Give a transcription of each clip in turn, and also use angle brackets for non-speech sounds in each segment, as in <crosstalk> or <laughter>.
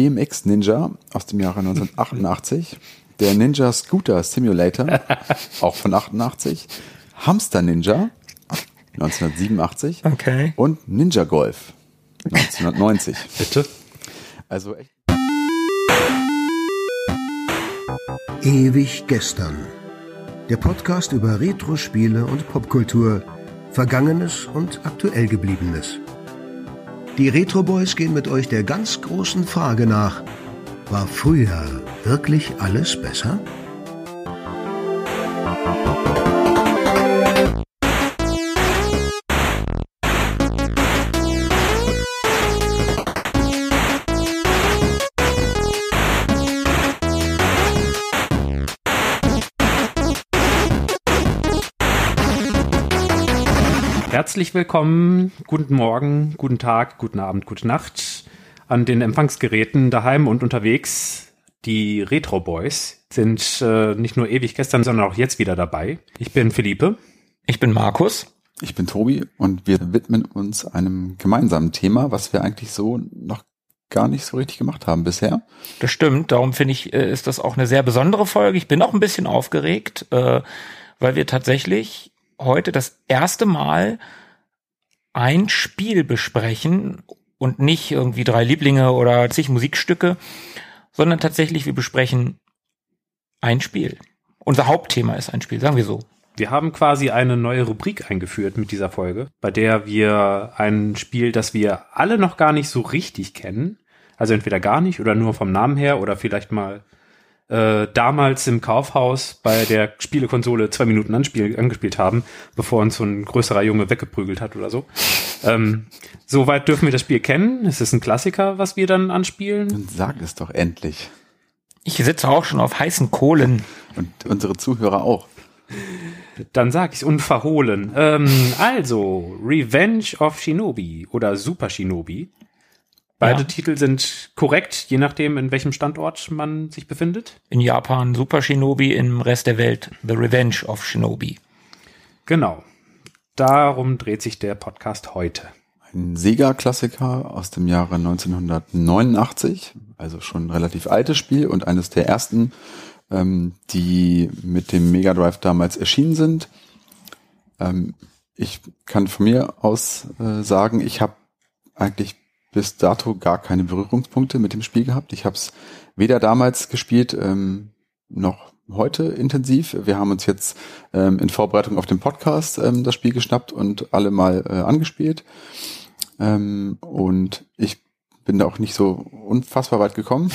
BMX Ninja aus dem Jahre 1988, der Ninja Scooter Simulator, <laughs> auch von 88, Hamster Ninja 1987 Okay. und Ninja Golf 1990. <laughs> Bitte? Also echt. Ewig gestern. Der Podcast über Retro-Spiele und Popkultur, Vergangenes und aktuell gebliebenes. Die Retro Boys gehen mit euch der ganz großen Frage nach: War früher wirklich alles besser? Herzlich willkommen, guten Morgen, guten Tag, guten Abend, gute Nacht an den Empfangsgeräten daheim und unterwegs. Die Retro Boys sind äh, nicht nur ewig gestern, sondern auch jetzt wieder dabei. Ich bin Philippe. Ich bin Markus. Ich bin Tobi und wir widmen uns einem gemeinsamen Thema, was wir eigentlich so noch gar nicht so richtig gemacht haben bisher. Das stimmt. Darum finde ich, äh, ist das auch eine sehr besondere Folge. Ich bin auch ein bisschen aufgeregt, äh, weil wir tatsächlich heute das erste Mal ein Spiel besprechen und nicht irgendwie drei Lieblinge oder zig Musikstücke, sondern tatsächlich wir besprechen ein Spiel. Unser Hauptthema ist ein Spiel, sagen wir so. Wir haben quasi eine neue Rubrik eingeführt mit dieser Folge, bei der wir ein Spiel, das wir alle noch gar nicht so richtig kennen, also entweder gar nicht oder nur vom Namen her oder vielleicht mal äh, damals im Kaufhaus bei der Spielekonsole zwei Minuten anspiel angespielt haben, bevor uns so ein größerer Junge weggeprügelt hat oder so. Ähm, Soweit dürfen wir das Spiel kennen. Es ist ein Klassiker, was wir dann anspielen. Dann sag es doch endlich. Ich sitze auch schon auf heißen Kohlen. Und unsere Zuhörer auch. Dann sag ich's unverhohlen. Ähm, also, Revenge of Shinobi oder Super Shinobi. Beide Ja. Titel sind korrekt, je nachdem, in welchem Standort man sich befindet. In Japan Super Shinobi, im Rest der Welt The Revenge of Shinobi. Genau. Darum dreht sich der Podcast heute. Ein Sega-Klassiker aus dem Jahre 1989, also schon ein relativ altes Spiel und eines der ersten, ähm, die mit dem Mega Drive damals erschienen sind. Ähm, ich kann von mir aus äh, sagen, ich habe eigentlich bis dato gar keine Berührungspunkte mit dem Spiel gehabt. Ich habe es weder damals gespielt ähm, noch heute intensiv. Wir haben uns jetzt ähm, in Vorbereitung auf den Podcast ähm, das Spiel geschnappt und alle mal äh, angespielt. Ähm, und ich bin da auch nicht so unfassbar weit gekommen,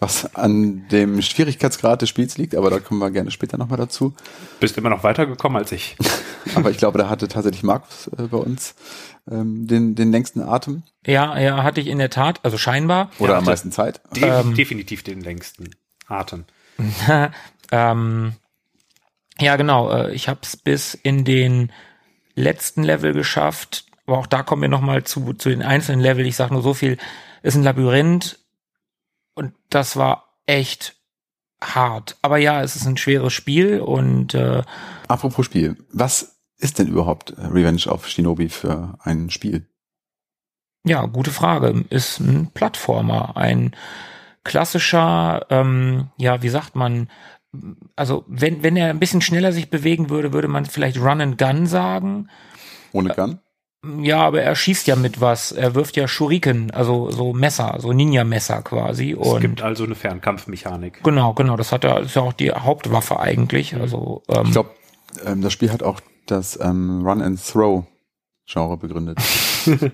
was an dem Schwierigkeitsgrad des Spiels liegt, aber da kommen wir gerne später nochmal dazu. Bist immer noch weitergekommen als ich. <laughs> Aber ich glaube, da hatte tatsächlich Markus äh, bei uns ähm, den, den längsten Atem Ja, ja, hatte ich in der Tat, also scheinbar. oder Ja, am meisten Zeit. De Ähm. Definitiv den längsten Atem. <laughs> ähm, ja, genau. äh, Ich habe es bis in den letzten Level geschafft. Aber auch da kommen wir noch mal zu, zu den einzelnen Level. Ich sage nur so viel. Ist ein Labyrinth. Und das war echt hart. Aber ja, es ist ein schweres Spiel und äh, Apropos Spiel, was ist denn überhaupt äh, Revenge of Shinobi für ein Spiel? Ja, gute Frage. Ist ein Plattformer, ein klassischer, ähm, ja, wie sagt man, also wenn, wenn er ein bisschen schneller sich bewegen würde, würde man vielleicht Run and Gun sagen. Ohne Gun? Ja, aber er schießt ja mit was. Er wirft ja Shuriken, also so Messer, so Ninja-Messer quasi. Es Und gibt also eine Fernkampfmechanik. genau, genau, das hat er, ist ja auch die Hauptwaffe eigentlich. Also ähm, Ich glaube, ähm, das Spiel hat auch das ähm, Run and Throw Genre begründet. <laughs>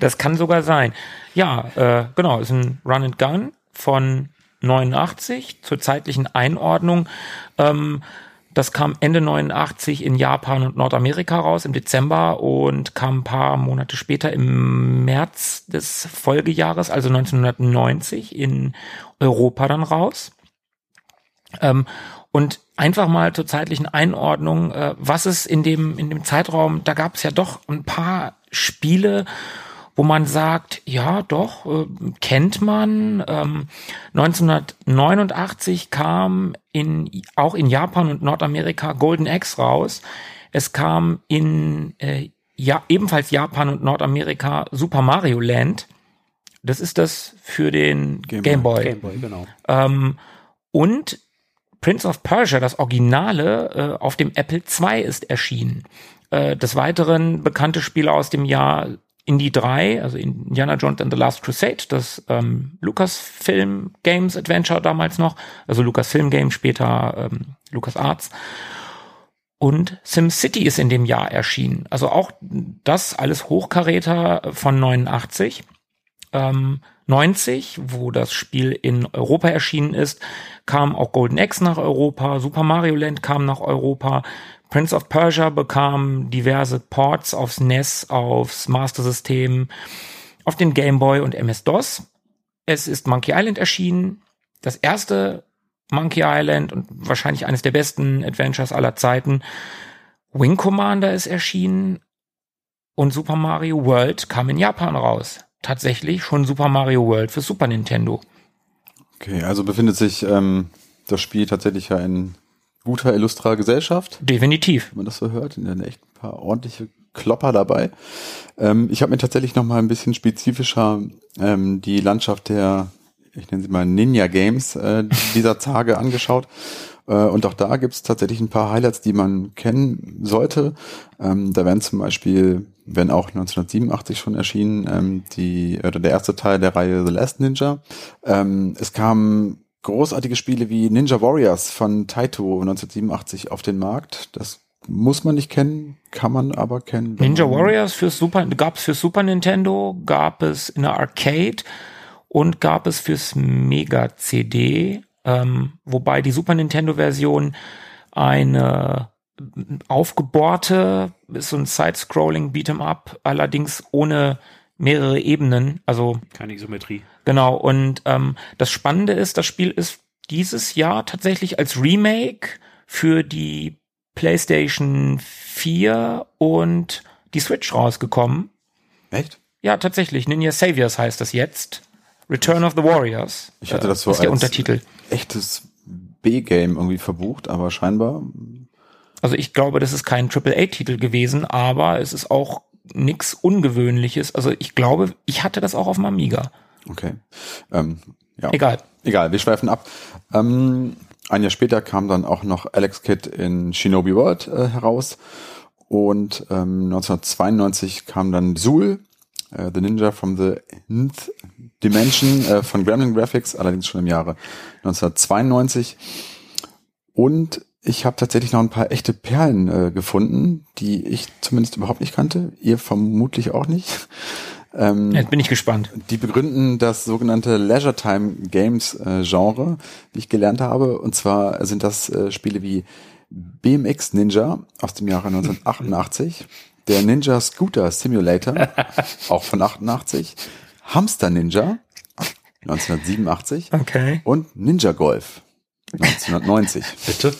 Das kann sogar sein. Ja, äh, genau, ist ein Run and Gun von 89 zur zeitlichen Einordnung. Ähm, das kam Ende 89 in Japan und Nordamerika raus im Dezember und kam ein paar Monate später im März des Folgejahres, also 1990 in Europa dann raus. Ähm, und einfach mal zur zeitlichen Einordnung, äh, was es in dem, in dem Zeitraum, da gab es ja doch ein paar Spiele, wo man sagt, ja doch, äh, kennt man. Ähm, 1989 kam in, auch in Japan und Nordamerika Golden Axe raus. Es kam in äh, ja, ebenfalls Japan und Nordamerika Super Mario Land. Das ist das für den Game Game Boy. Boy. Game Boy, genau. Ähm, und Prince of Persia, das Originale, äh, auf dem Apple II ist erschienen. Äh, des Weiteren bekannte Spiele aus dem Jahr Indie 3, also Indiana Jones and the Last Crusade, das ähm, Lucasfilm Games Adventure damals noch, also Lucasfilm Games, später ähm, LucasArts. Und SimCity ist in dem Jahr erschienen. Also auch das alles Hochkaräter von 89. Ähm, 90, wo das Spiel in Europa erschienen ist, kam auch Golden Axe nach Europa, Super Mario Land kam nach Europa, Prince of Persia bekam diverse Ports aufs NES, aufs Master System, auf den Game Boy und MS-DOS. Es ist Monkey Island erschienen, das erste Monkey Island und wahrscheinlich eines der besten Adventures aller Zeiten. Wing Commander ist erschienen und Super Mario World kam in Japan raus. Tatsächlich schon Super Mario World für Super Nintendo. Okay, also befindet sich ähm, das Spiel tatsächlich ja in guter, illustrer Gesellschaft, Definitiv. wenn man das so hört. In der echt ein paar ordentliche Klopper dabei. Ähm, ich habe mir tatsächlich noch mal ein bisschen spezifischer ähm, die Landschaft der, ich nenne sie mal Ninja Games äh, dieser Tage angeschaut. Äh, und auch da gibt's tatsächlich ein paar Highlights, die man kennen sollte. Ähm, da wären zum Beispiel, wenn auch 1987 schon erschienen, ähm, die oder der erste Teil der Reihe The Last Ninja. Ähm, es kamen großartige Spiele wie Ninja Warriors von Taito 1987 auf den Markt. Das muss man nicht kennen, kann man aber kennen. Ninja Warriors für Super, gab es für Super Nintendo, gab es in der Arcade und gab es fürs Mega CD, ähm, wobei die Super Nintendo Version eine aufgebohrte, ist so ein Side-Scrolling Beat'em Up, allerdings ohne mehrere Ebenen, also Keine Isometrie. Genau, und ähm, das Spannende ist, das Spiel ist dieses Jahr tatsächlich als Remake für die PlayStation 4 und die Switch rausgekommen. Echt? Ja, tatsächlich. Ninja Saviors heißt das jetzt. Return of the Warriors. Ich hatte Äh, das so ist der als- Untertitel. Echtes B-Game irgendwie verbucht, aber scheinbar Also ich glaube, das ist kein AAA-Titel gewesen, aber es ist auch nix Ungewöhnliches. Also ich glaube, ich hatte das auch auf dem Amiga. Okay. Ähm, ja. Egal. Egal, wir schweifen ab. Ähm, ein Jahr später kam dann auch noch Alex Kidd in Shinobi World äh, heraus. Und ähm, 1992 kam dann Zool, äh, The Ninja from the Nth Dimension äh, von Gremlin Graphics, allerdings schon im Jahre 1992. Und ich habe tatsächlich noch ein paar echte Perlen äh, gefunden, die ich zumindest überhaupt nicht kannte. Ihr vermutlich auch nicht. Ähm, Jetzt bin ich gespannt. die begründen das sogenannte Leisure Time Games äh, Genre, wie ich gelernt habe. Und zwar sind das äh, Spiele wie BMX Ninja aus dem Jahre 1988, der Ninja Scooter Simulator, <laughs> auch von 88, Hamster Ninja 1987 Okay. und Ninja Golf <laughs> 1990. Bitte?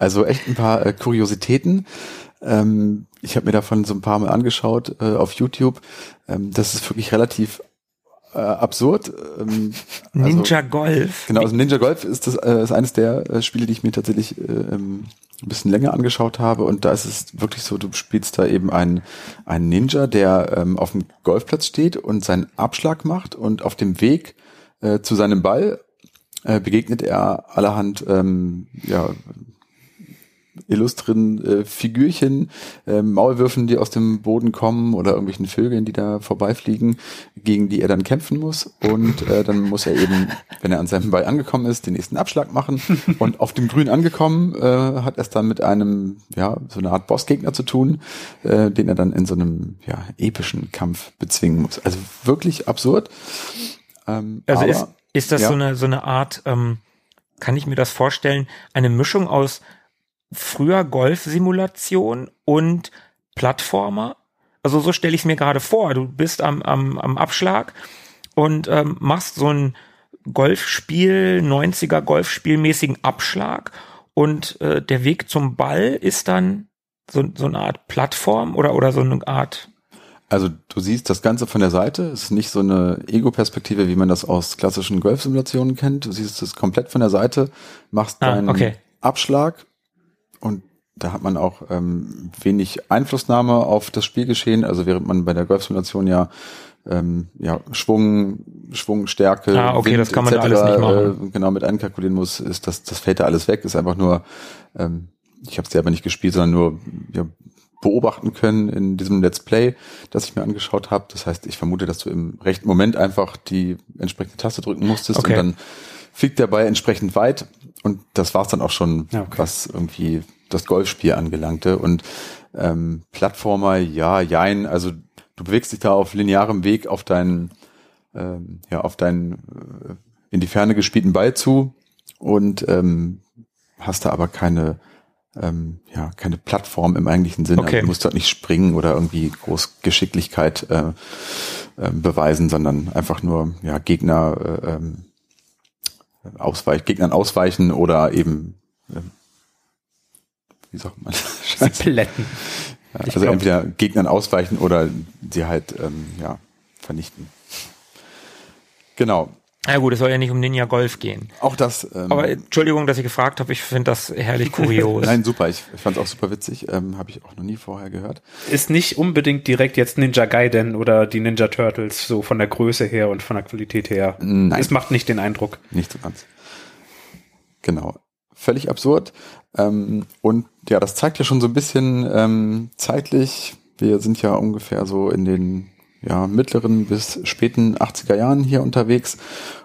Also echt ein paar äh, Kuriositäten. Ähm, ich habe mir davon so ein paar Mal angeschaut äh, auf YouTube. Ähm, das ist wirklich relativ äh, absurd. Ähm, also- Ninja Golf. Genau, also Ninja Golf ist das äh, ist eines der äh, Spiele, die ich mir tatsächlich äh, ähm, ein bisschen länger angeschaut habe. Und da ist es wirklich so, du spielst da eben einen, einen Ninja, der ähm, auf dem Golfplatz steht und seinen Abschlag macht und auf dem Weg äh, zu seinem Ball äh, begegnet er allerhand ähm, ja, illustren äh, Figürchen, äh, Maulwürfen, die aus dem Boden kommen oder irgendwelchen Vögeln, die da vorbeifliegen, gegen die er dann kämpfen muss. Und äh, dann muss er eben, <laughs> wenn er an seinem Ball angekommen ist, den nächsten Abschlag machen. <laughs> Und auf dem Grün angekommen äh, hat er es dann mit einem, ja, so eine Art Bossgegner zu tun, äh, den er dann in so einem ja, epischen Kampf bezwingen muss. Also wirklich absurd. Ähm, Also aber, ist, ist das ja. so eine so eine Art, ähm, kann ich mir das vorstellen, eine Mischung aus früher Golfsimulation und Plattformer? Also so stelle ich es mir gerade vor. Du bist am, am, am Abschlag und ähm, machst so ein Golfspiel, 90er Golfspielmäßigen Abschlag und äh, der Weg zum Ball ist dann so, so eine Art Plattform oder, oder so eine Art Also du siehst das Ganze von der Seite. Es ist nicht so eine Ego-Perspektive, wie man das aus klassischen Golfsimulationen kennt. Du siehst es komplett von der Seite, machst Ah, deinen okay. Abschlag und da hat man auch ähm, wenig Einflussnahme auf das Spielgeschehen. Also während man bei der Golfsimulation ja ähm, ja, Schwung, Schwungstärke, Ah, okay, das kann man da alles nicht machen. Äh, genau mit einkalkulieren muss, ist das, das fällt da alles weg. Ist einfach nur, ähm, ich habe es selber nicht gespielt, sondern nur ja, beobachten können in diesem Let's Play, das ich mir angeschaut habe. Das heißt, ich vermute, dass du im rechten Moment einfach die entsprechende Taste drücken musstest Okay. und dann fliegt der Ball entsprechend weit und das war's dann auch schon, okay. was irgendwie das Golfspiel angelangte. Und ähm, Plattformer, ja, jein, also du bewegst dich da auf linearem Weg auf deinen, ähm, ja, auf deinen äh, in die Ferne gespielten Ball zu und ähm, hast da aber keine ähm, ja, keine Plattform im eigentlichen Sinne. Okay. Du musst dort nicht springen oder irgendwie groß Geschicklichkeit äh, äh, beweisen, sondern einfach nur ja, Gegner äh, ähm, ausweich, Gegnern ausweichen oder eben ähm, wie sagt man? <laughs> Plätten. Ja, also glaub- entweder Gegnern ausweichen oder sie halt ähm, ja, vernichten. Genau. Ja gut, es soll ja nicht um Ninja Golf gehen. Auch das. Ähm, Aber Entschuldigung, dass ich gefragt habe, ich finde das herrlich kurios. <laughs> Nein, super. Ich, ich fand es auch super witzig. Ähm, Habe ich auch noch nie vorher gehört. Ist nicht unbedingt direkt jetzt Ninja Gaiden oder die Ninja Turtles so von der Größe her und von der Qualität her. Nein. Es macht nicht den Eindruck. Nicht so ganz. Genau. Völlig absurd. Ähm, und ja, das zeigt ja schon so ein bisschen ähm, zeitlich. Wir sind ja ungefähr so in den ja, mittleren bis späten 80er Jahren hier unterwegs.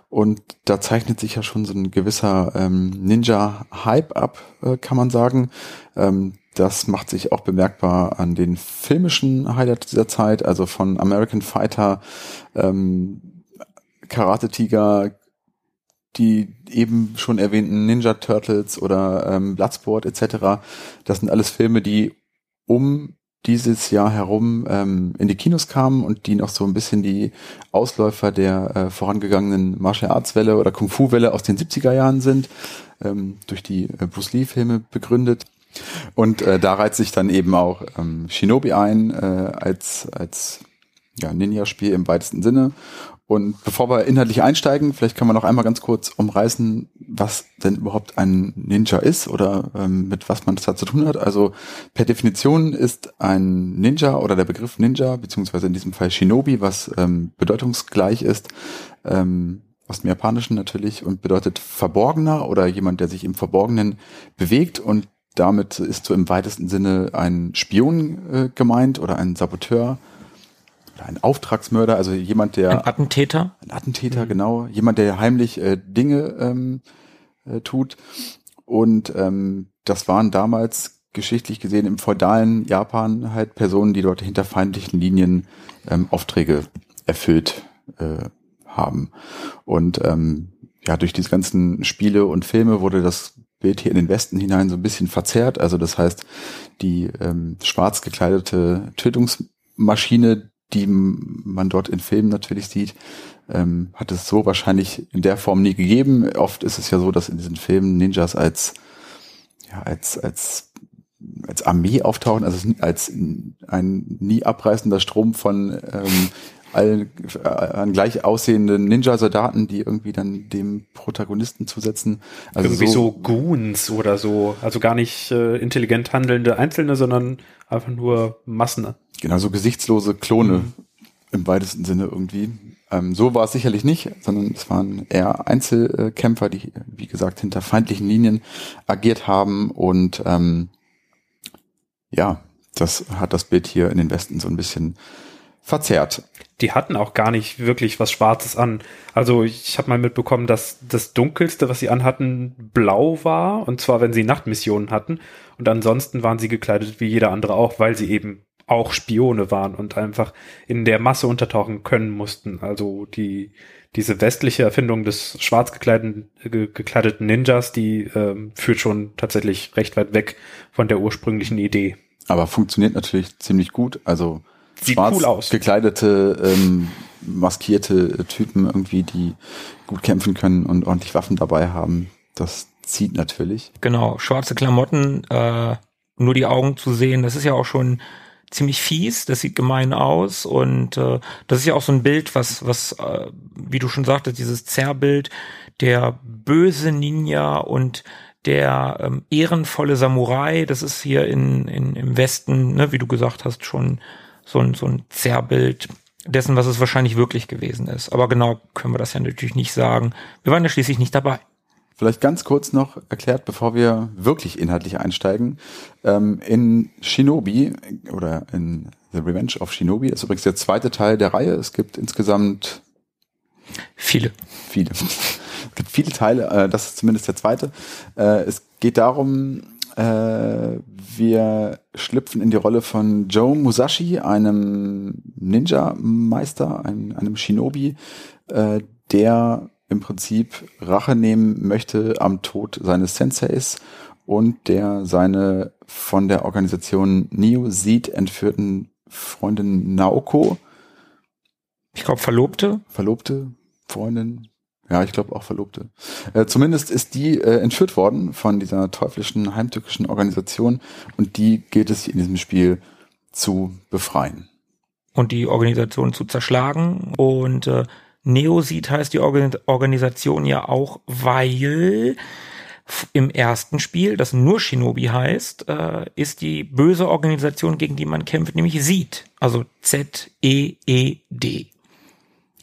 Und da zeichnet sich ja schon so ein gewisser ähm, Ninja-Hype ab, äh, kann man sagen. Ähm, das macht sich auch bemerkbar an den filmischen Highlights dieser Zeit, also von American Fighter, ähm, Karate Tiger, die eben schon erwähnten Ninja Turtles oder ähm, Bloodsport etc. Das sind alles Filme, die um dieses Jahr herum ähm, in die Kinos kamen und die noch so ein bisschen die Ausläufer der äh, vorangegangenen Martial Arts Welle oder Kung Fu Welle aus den 70er Jahren sind, ähm, durch die äh, Bruce Lee Filme begründet. Und äh, da reiht sich dann eben auch ähm, Shinobi ein äh, als als ja, Ninja-Spiel im weitesten Sinne. Und bevor wir inhaltlich einsteigen, vielleicht können wir noch einmal ganz kurz umreißen, was denn überhaupt ein Ninja ist oder ähm, mit was man das da zu tun hat. Also per Definition ist ein Ninja oder der Begriff Ninja, beziehungsweise in diesem Fall Shinobi, was ähm, bedeutungsgleich ist, ähm, aus dem Japanischen natürlich und bedeutet Verborgener oder jemand, der sich im Verborgenen bewegt und damit ist so im weitesten Sinne ein Spion äh, gemeint oder ein Saboteur ein Auftragsmörder, also jemand, der Ein Attentäter? ein Attentäter, genau. Jemand, der heimlich äh, Dinge ähm, äh, tut. Und ähm, das waren damals geschichtlich gesehen im feudalen Japan halt Personen, die dort hinter feindlichen Linien ähm, Aufträge erfüllt äh, haben. Und ähm, ja, durch diese ganzen Spiele und Filme wurde das Bild hier in den Westen hinein so ein bisschen verzerrt. Also das heißt, die ähm, schwarz gekleidete Tötungsmaschine, die man dort in Filmen natürlich sieht, ähm, hat es so wahrscheinlich in der Form nie gegeben. Oft ist es ja so, dass in diesen Filmen Ninjas als ja, als als als Armee auftauchen, also als ein nie abreißender Strom von ähm, allen äh, an gleich aussehenden Ninja-Soldaten, die irgendwie dann dem Protagonisten zusetzen. Also Irgendwie so, Goons oder so. Also gar nicht äh, intelligent handelnde Einzelne, sondern einfach nur Massen. Genau, so gesichtslose Klone Mhm. im weitesten Sinne irgendwie. Ähm, so war es sicherlich nicht, sondern es waren eher Einzelkämpfer, die, wie gesagt, hinter feindlichen Linien agiert haben und ähm, ja, das hat das Bild hier in den Westen so ein bisschen verzerrt. Die hatten auch gar nicht wirklich was Schwarzes an. Also ich habe mal mitbekommen, dass das Dunkelste, was sie anhatten, blau war. Und zwar, wenn sie Nachtmissionen hatten. Und ansonsten waren sie gekleidet wie jeder andere auch, weil sie eben auch Spione waren und einfach in der Masse untertauchen können mussten. Also die diese westliche Erfindung des schwarz gekleideten, ge gekleideten Ninjas, die ähm, führt schon tatsächlich recht weit weg von der ursprünglichen Idee. Aber funktioniert natürlich ziemlich gut. Also Sieht schwarz cool aus. gekleidete, ähm, maskierte Typen irgendwie, die gut kämpfen können und ordentlich Waffen dabei haben. Das zieht natürlich. Genau, schwarze Klamotten, äh, nur die Augen zu sehen, das ist ja auch schon ziemlich fies, das sieht gemein aus und äh, das ist ja auch so ein Bild, was, was, äh, wie du schon sagtest, dieses Zerrbild, der böse Ninja und der ähm, ehrenvolle Samurai, das ist hier in, in im Westen, ne, wie du gesagt hast, schon so ein, so ein Zerrbild. dessen, was es wahrscheinlich wirklich gewesen ist. Aber genau können wir das ja natürlich nicht sagen. Wir waren ja schließlich nicht dabei. Vielleicht ganz kurz noch erklärt, bevor wir wirklich inhaltlich einsteigen. Ähm, in Shinobi oder in The Revenge of Shinobi ist übrigens der zweite Teil der Reihe. Es gibt insgesamt viele. Viele. <laughs> es gibt viele Teile, äh, das ist zumindest der zweite. Äh, es geht darum, äh, wir schlüpfen in die Rolle von Joe Musashi, einem Ninja-Meister, einem, einem Shinobi, äh, der im Prinzip Rache nehmen möchte am Tod seines Senseis und der seine von der Organisation Neo Seed entführten Freundin Naoko. Ich glaube Verlobte. Verlobte, Freundin, ja, ich glaube auch Verlobte. Äh, zumindest ist die äh, entführt worden von dieser teuflischen heimtückischen Organisation und die gilt es in diesem Spiel zu befreien. Und die Organisation zu zerschlagen. Und äh, Neosit heißt die Organ Organisation ja auch, weil im ersten Spiel, das nur Shinobi heißt, äh, ist die böse Organisation, gegen die man kämpft, nämlich Seed. Also Z-E-E-D.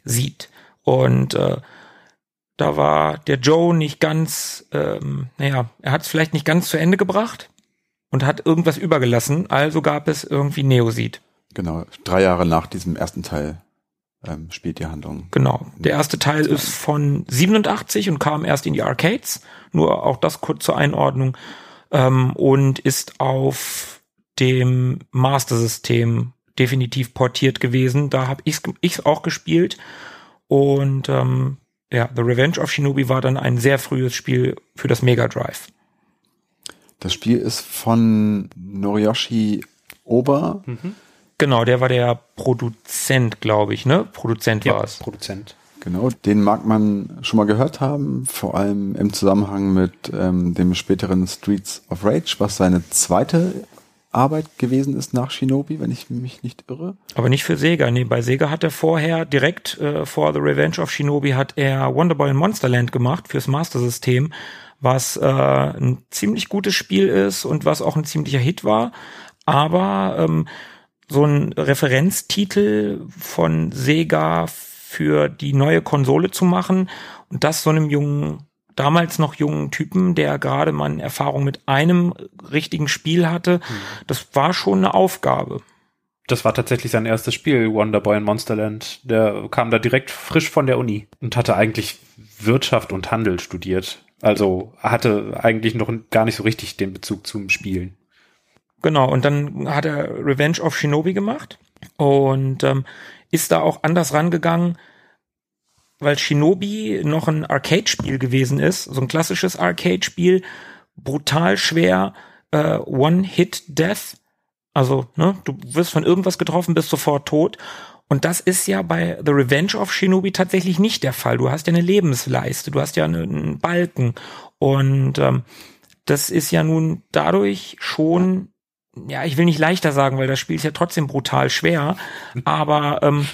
Seed. Und äh, da war der Joe nicht ganz, ähm, naja, er hat es vielleicht nicht ganz zu Ende gebracht und hat irgendwas übergelassen, also gab es irgendwie Neosid. Genau, drei Jahre nach diesem ersten Teil ähm, spielt die Handlung. Genau, der erste Teil ist von 87 und kam erst in die Arcades, nur auch das kurz zur Einordnung, ähm, und ist auf dem Master-System definitiv portiert gewesen. Da habe ich es auch gespielt und ähm, ja, The Revenge of Shinobi war dann ein sehr frühes Spiel für das Mega Drive. Das Spiel ist von Noriyoshi Oba. Mhm. Genau, der war der Produzent, glaube ich, ne? Produzent ja, war es. Produzent. Genau, den mag man schon mal gehört haben, vor allem im Zusammenhang mit ähm, dem späteren Streets of Rage, was seine zweite Arbeit gewesen ist nach Shinobi, wenn ich mich nicht irre. Aber nicht für Sega. Nee, bei Sega hat er vorher direkt äh, vor The Revenge of Shinobi hat er Wonderboy in Monsterland gemacht fürs Master System, was äh, ein ziemlich gutes Spiel ist und was auch ein ziemlicher Hit war. Aber ähm, so ein Referenztitel von Sega für die neue Konsole zu machen und das so einem jungen damals noch jungen Typen, der gerade mal eine Erfahrung mit einem richtigen Spiel hatte. Mhm. Das war schon eine Aufgabe. Das war tatsächlich sein erstes Spiel, Wonderboy in Monsterland. Der kam da direkt frisch von der Uni und hatte eigentlich Wirtschaft und Handel studiert. Also hatte eigentlich noch gar nicht so richtig den Bezug zum Spielen. Genau, und dann hat er Revenge of Shinobi gemacht und ähm, ist da auch anders rangegangen weil Shinobi noch ein Arcade-Spiel gewesen ist, so ein klassisches Arcade-Spiel, brutal schwer, äh, One-Hit-Death. Also, ne, du wirst von irgendwas getroffen, bist sofort tot. Und das ist ja bei The Revenge of Shinobi tatsächlich nicht der Fall. Du hast ja eine Lebensleiste, du hast ja einen Balken. Und ähm, das ist ja nun dadurch schon, ja, ich will nicht leichter sagen, weil das Spiel ist ja trotzdem brutal schwer, aber ähm,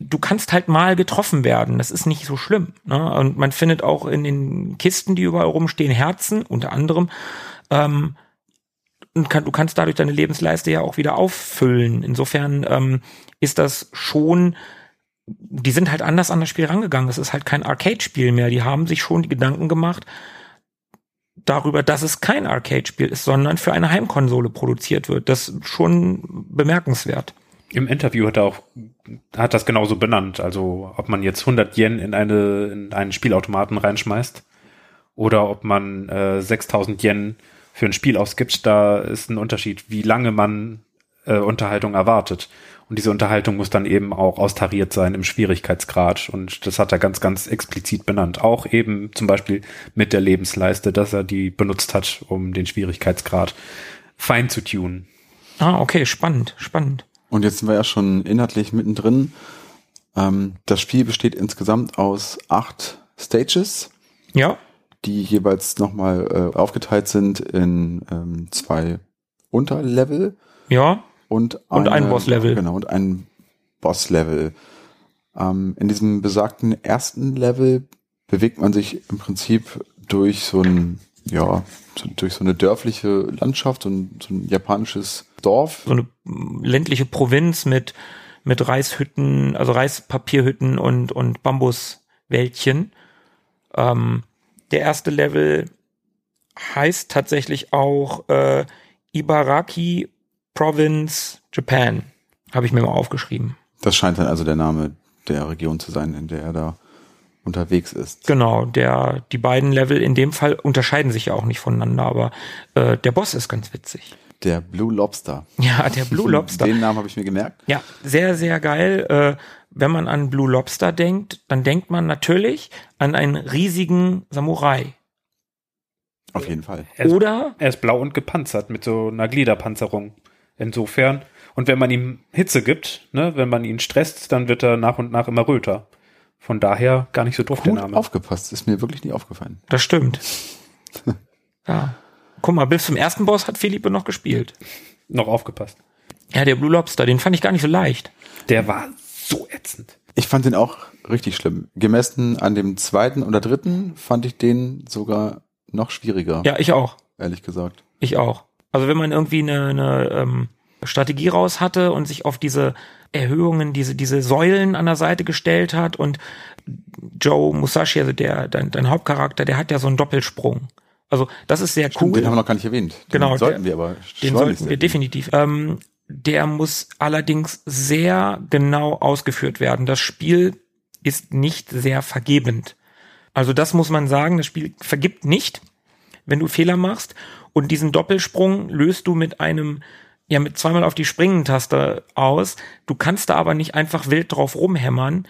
du kannst halt mal getroffen werden. Das ist nicht so schlimm. Ne? Und man findet auch in den Kisten, die überall rumstehen, Herzen, unter anderem. Ähm, und kann, du kannst dadurch deine Lebensleiste ja auch wieder auffüllen. Insofern ähm, ist das schon, die sind halt anders an das Spiel rangegangen. Das ist halt kein Arcade-Spiel mehr. Die haben sich schon die Gedanken gemacht darüber, dass es kein Arcade-Spiel ist, sondern für eine Heimkonsole produziert wird. Das ist schon bemerkenswert. Im Interview hat er auch, hat das genauso benannt. Also, ob man jetzt 100 Yen in eine, in einen Spielautomaten reinschmeißt oder ob man äh, 6000 Yen für ein Spiel ausgibt, da ist ein Unterschied, wie lange man äh, Unterhaltung erwartet. Und diese Unterhaltung muss dann eben auch austariert sein im Schwierigkeitsgrad. Und das hat er ganz, ganz explizit benannt. Auch eben zum Beispiel mit der Lebensleiste, dass er die benutzt hat, um den Schwierigkeitsgrad fein zu tunen. Ah, okay, spannend, spannend. Und jetzt sind wir ja schon inhaltlich mittendrin. Ähm, das Spiel besteht insgesamt aus acht Stages. Ja. Die jeweils nochmal äh, aufgeteilt sind in ähm, zwei Unterlevel. Ja. Und, eine, und ein Bosslevel. Genau, und ein Bosslevel. Ähm, in diesem besagten ersten Level bewegt man sich im Prinzip durch so ein, ja, durch so eine dörfliche Landschaft, ein, so ein japanisches Dorf. So eine ländliche Provinz mit mit Reishütten, also Reispapierhütten und, und Bambuswäldchen. Ähm, der erste Level heißt tatsächlich auch äh, Ibaraki Province Japan. Habe ich mir mal aufgeschrieben. Das scheint dann also der Name der Region zu sein, in der er da unterwegs ist. Genau, der, die beiden Level in dem Fall unterscheiden sich ja auch nicht voneinander, aber äh, der Boss ist ganz witzig. Der Blue Lobster. <laughs> Ja, der Blue Lobster. Den Namen habe ich mir gemerkt. Ja, sehr, sehr geil. Äh, wenn man an Blue Lobster denkt, dann denkt man natürlich an einen riesigen Samurai. Auf jeden Fall. Er ist, Oder er ist blau und gepanzert mit so einer Gliederpanzerung. Insofern. Und wenn man ihm Hitze gibt, ne, wenn man ihn stresst, dann wird er nach und nach immer röter. Von daher gar nicht so doof der Name. aufgepasst, ist mir wirklich nie aufgefallen. Das stimmt. <laughs> ja. Guck mal, bis zum ersten Boss hat Philippe noch gespielt. Noch aufgepasst. Ja, der Blue Lobster, den fand ich gar nicht so leicht. Der war so ätzend. Ich fand den auch richtig schlimm. Gemessen an dem zweiten oder dritten fand ich den sogar noch schwieriger, Ja, ich auch. ehrlich gesagt. Ich auch. Also wenn man irgendwie eine, eine ähm, Strategie raus hatte und sich auf diese Erhöhungen, diese, diese Säulen an der Seite gestellt hat und Joe Musashi, also der, dein, dein Hauptcharakter, der hat ja so einen Doppelsprung. Also das ist sehr Stimmt, cool. den haben wir noch gar nicht erwähnt. Den Genau, sollten der- wir aber Den sollten wir erwähnen. definitiv. Ähm, der muss allerdings sehr genau ausgeführt werden. Das Spiel ist nicht sehr vergebend. Also das muss man sagen, das Spiel vergibt nicht, wenn du Fehler machst. Und diesen Doppelsprung löst du mit einem, ja, mit zweimal auf die Springentaste aus. Du kannst da aber nicht einfach wild drauf rumhämmern.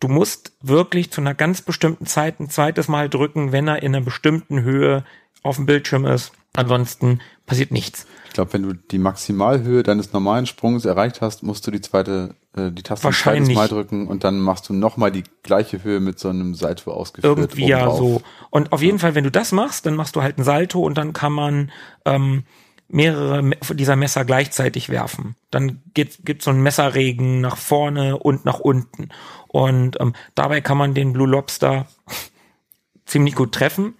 Du musst wirklich zu einer ganz bestimmten Zeit ein zweites Mal drücken, wenn er in einer bestimmten Höhe auf dem Bildschirm ist. Ansonsten passiert nichts. Ich glaube, wenn du die Maximalhöhe deines normalen Sprungs erreicht hast, musst du die zweite, äh, die Taste Wahrscheinlich. Mal drücken und dann machst du nochmal die gleiche Höhe mit so einem Salto ausgeführt. Irgendwie ja so. Und auf jeden Fall, wenn du das machst, dann machst du halt ein Salto und dann kann man ähm, mehrere Me- dieser Messer gleichzeitig werfen. Dann gibt gibt so einen Messerregen nach vorne und nach unten. Und ähm, dabei kann man den Blue Lobster <laughs> ziemlich gut treffen.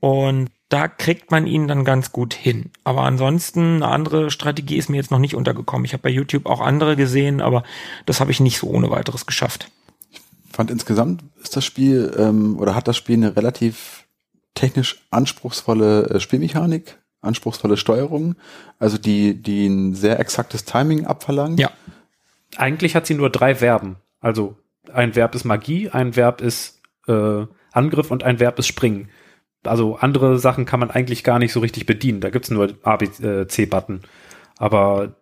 Und da kriegt man ihn dann ganz gut hin. Aber ansonsten eine andere Strategie ist mir jetzt noch nicht untergekommen. Ich habe bei YouTube auch andere gesehen, aber das habe ich nicht so ohne weiteres geschafft. fand insgesamt ist das Spiel ähm, oder hat das Spiel eine relativ technisch anspruchsvolle äh, Spielmechanik, anspruchsvolle Steuerung, also die die ein sehr exaktes Timing abverlangt. Ja. Eigentlich hat sie nur drei Verben. Also ein Verb ist Magie, ein Verb ist äh, Angriff und ein Verb ist Springen. Also andere Sachen kann man eigentlich gar nicht so richtig bedienen. Da gibt's nur A, B, äh. Aber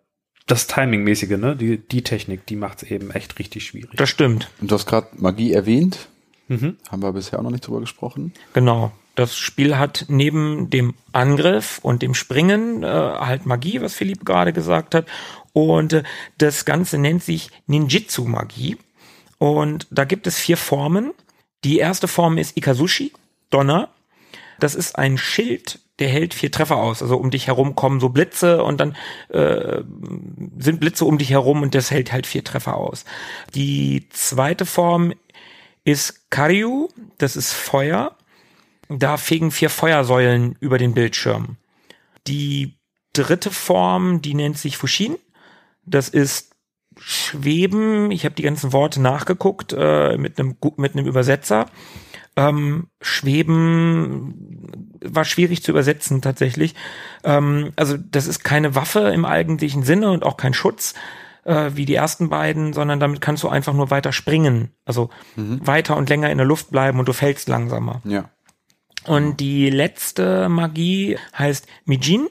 das Timing-mäßige, ne, die, die Technik, die macht's eben echt richtig schwierig. Das stimmt. Und du hast gerade Magie erwähnt, Mhm. haben wir bisher auch noch nicht drüber gesprochen. Genau. Das Spiel hat neben dem Angriff und dem Springen äh, halt Magie, was Philipp gerade gesagt hat. Und äh, das Ganze nennt sich Ninjitsu-Magie. Und da gibt es vier Formen. Die erste Form ist Ikazushi, Donner. Das ist ein Schild, der hält vier Treffer aus. Also um dich herum kommen so Blitze und dann äh, sind Blitze um dich herum und das hält halt vier Treffer aus. Die zweite Form ist Karyu, das ist Feuer. Da fegen vier Feuersäulen über den Bildschirm. Die dritte Form, die nennt sich Fushin. Das ist Schweben. Ich habe die ganzen Worte nachgeguckt äh, mit einem mit einem Übersetzer. Ähm, Schweben war schwierig zu übersetzen tatsächlich. Ähm, also das ist keine Waffe im eigentlichen Sinne und auch kein Schutz äh, wie die ersten beiden, sondern damit kannst du einfach nur weiter springen. Also weiter und länger in der Luft bleiben und du fällst langsamer. Ja. Und die letzte Magie heißt Mijin.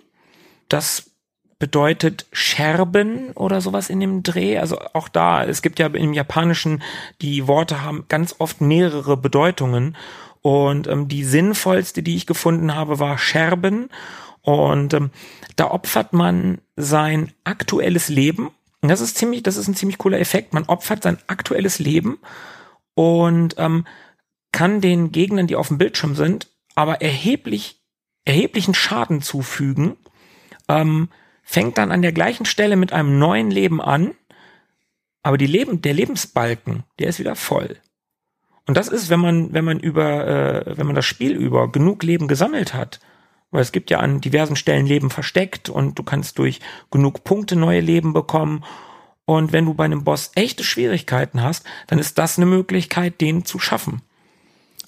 Das bedeutet Scherben oder sowas in dem Dreh. Also auch da, es gibt ja im Japanischen, die Worte haben ganz oft mehrere Bedeutungen. Und ähm, die sinnvollste, die ich gefunden habe, war Scherben. Und ähm, da opfert man sein aktuelles Leben. Und das ist ziemlich, das ist ein ziemlich cooler Effekt. Man opfert sein aktuelles Leben und ähm, kann den Gegnern, die auf dem Bildschirm sind, aber erheblich, erheblichen Schaden zufügen, ähm, fängt dann an der gleichen Stelle mit einem neuen Leben an, aber die Leben, der Lebensbalken, der ist wieder voll. Und das ist, wenn man, wenn man über, äh, wenn man das Spiel über genug Leben gesammelt hat, weil es gibt ja an diversen Stellen Leben versteckt und du kannst durch genug Punkte neue Leben bekommen. Und wenn du bei einem Boss echte Schwierigkeiten hast, dann ist das eine Möglichkeit, den zu schaffen.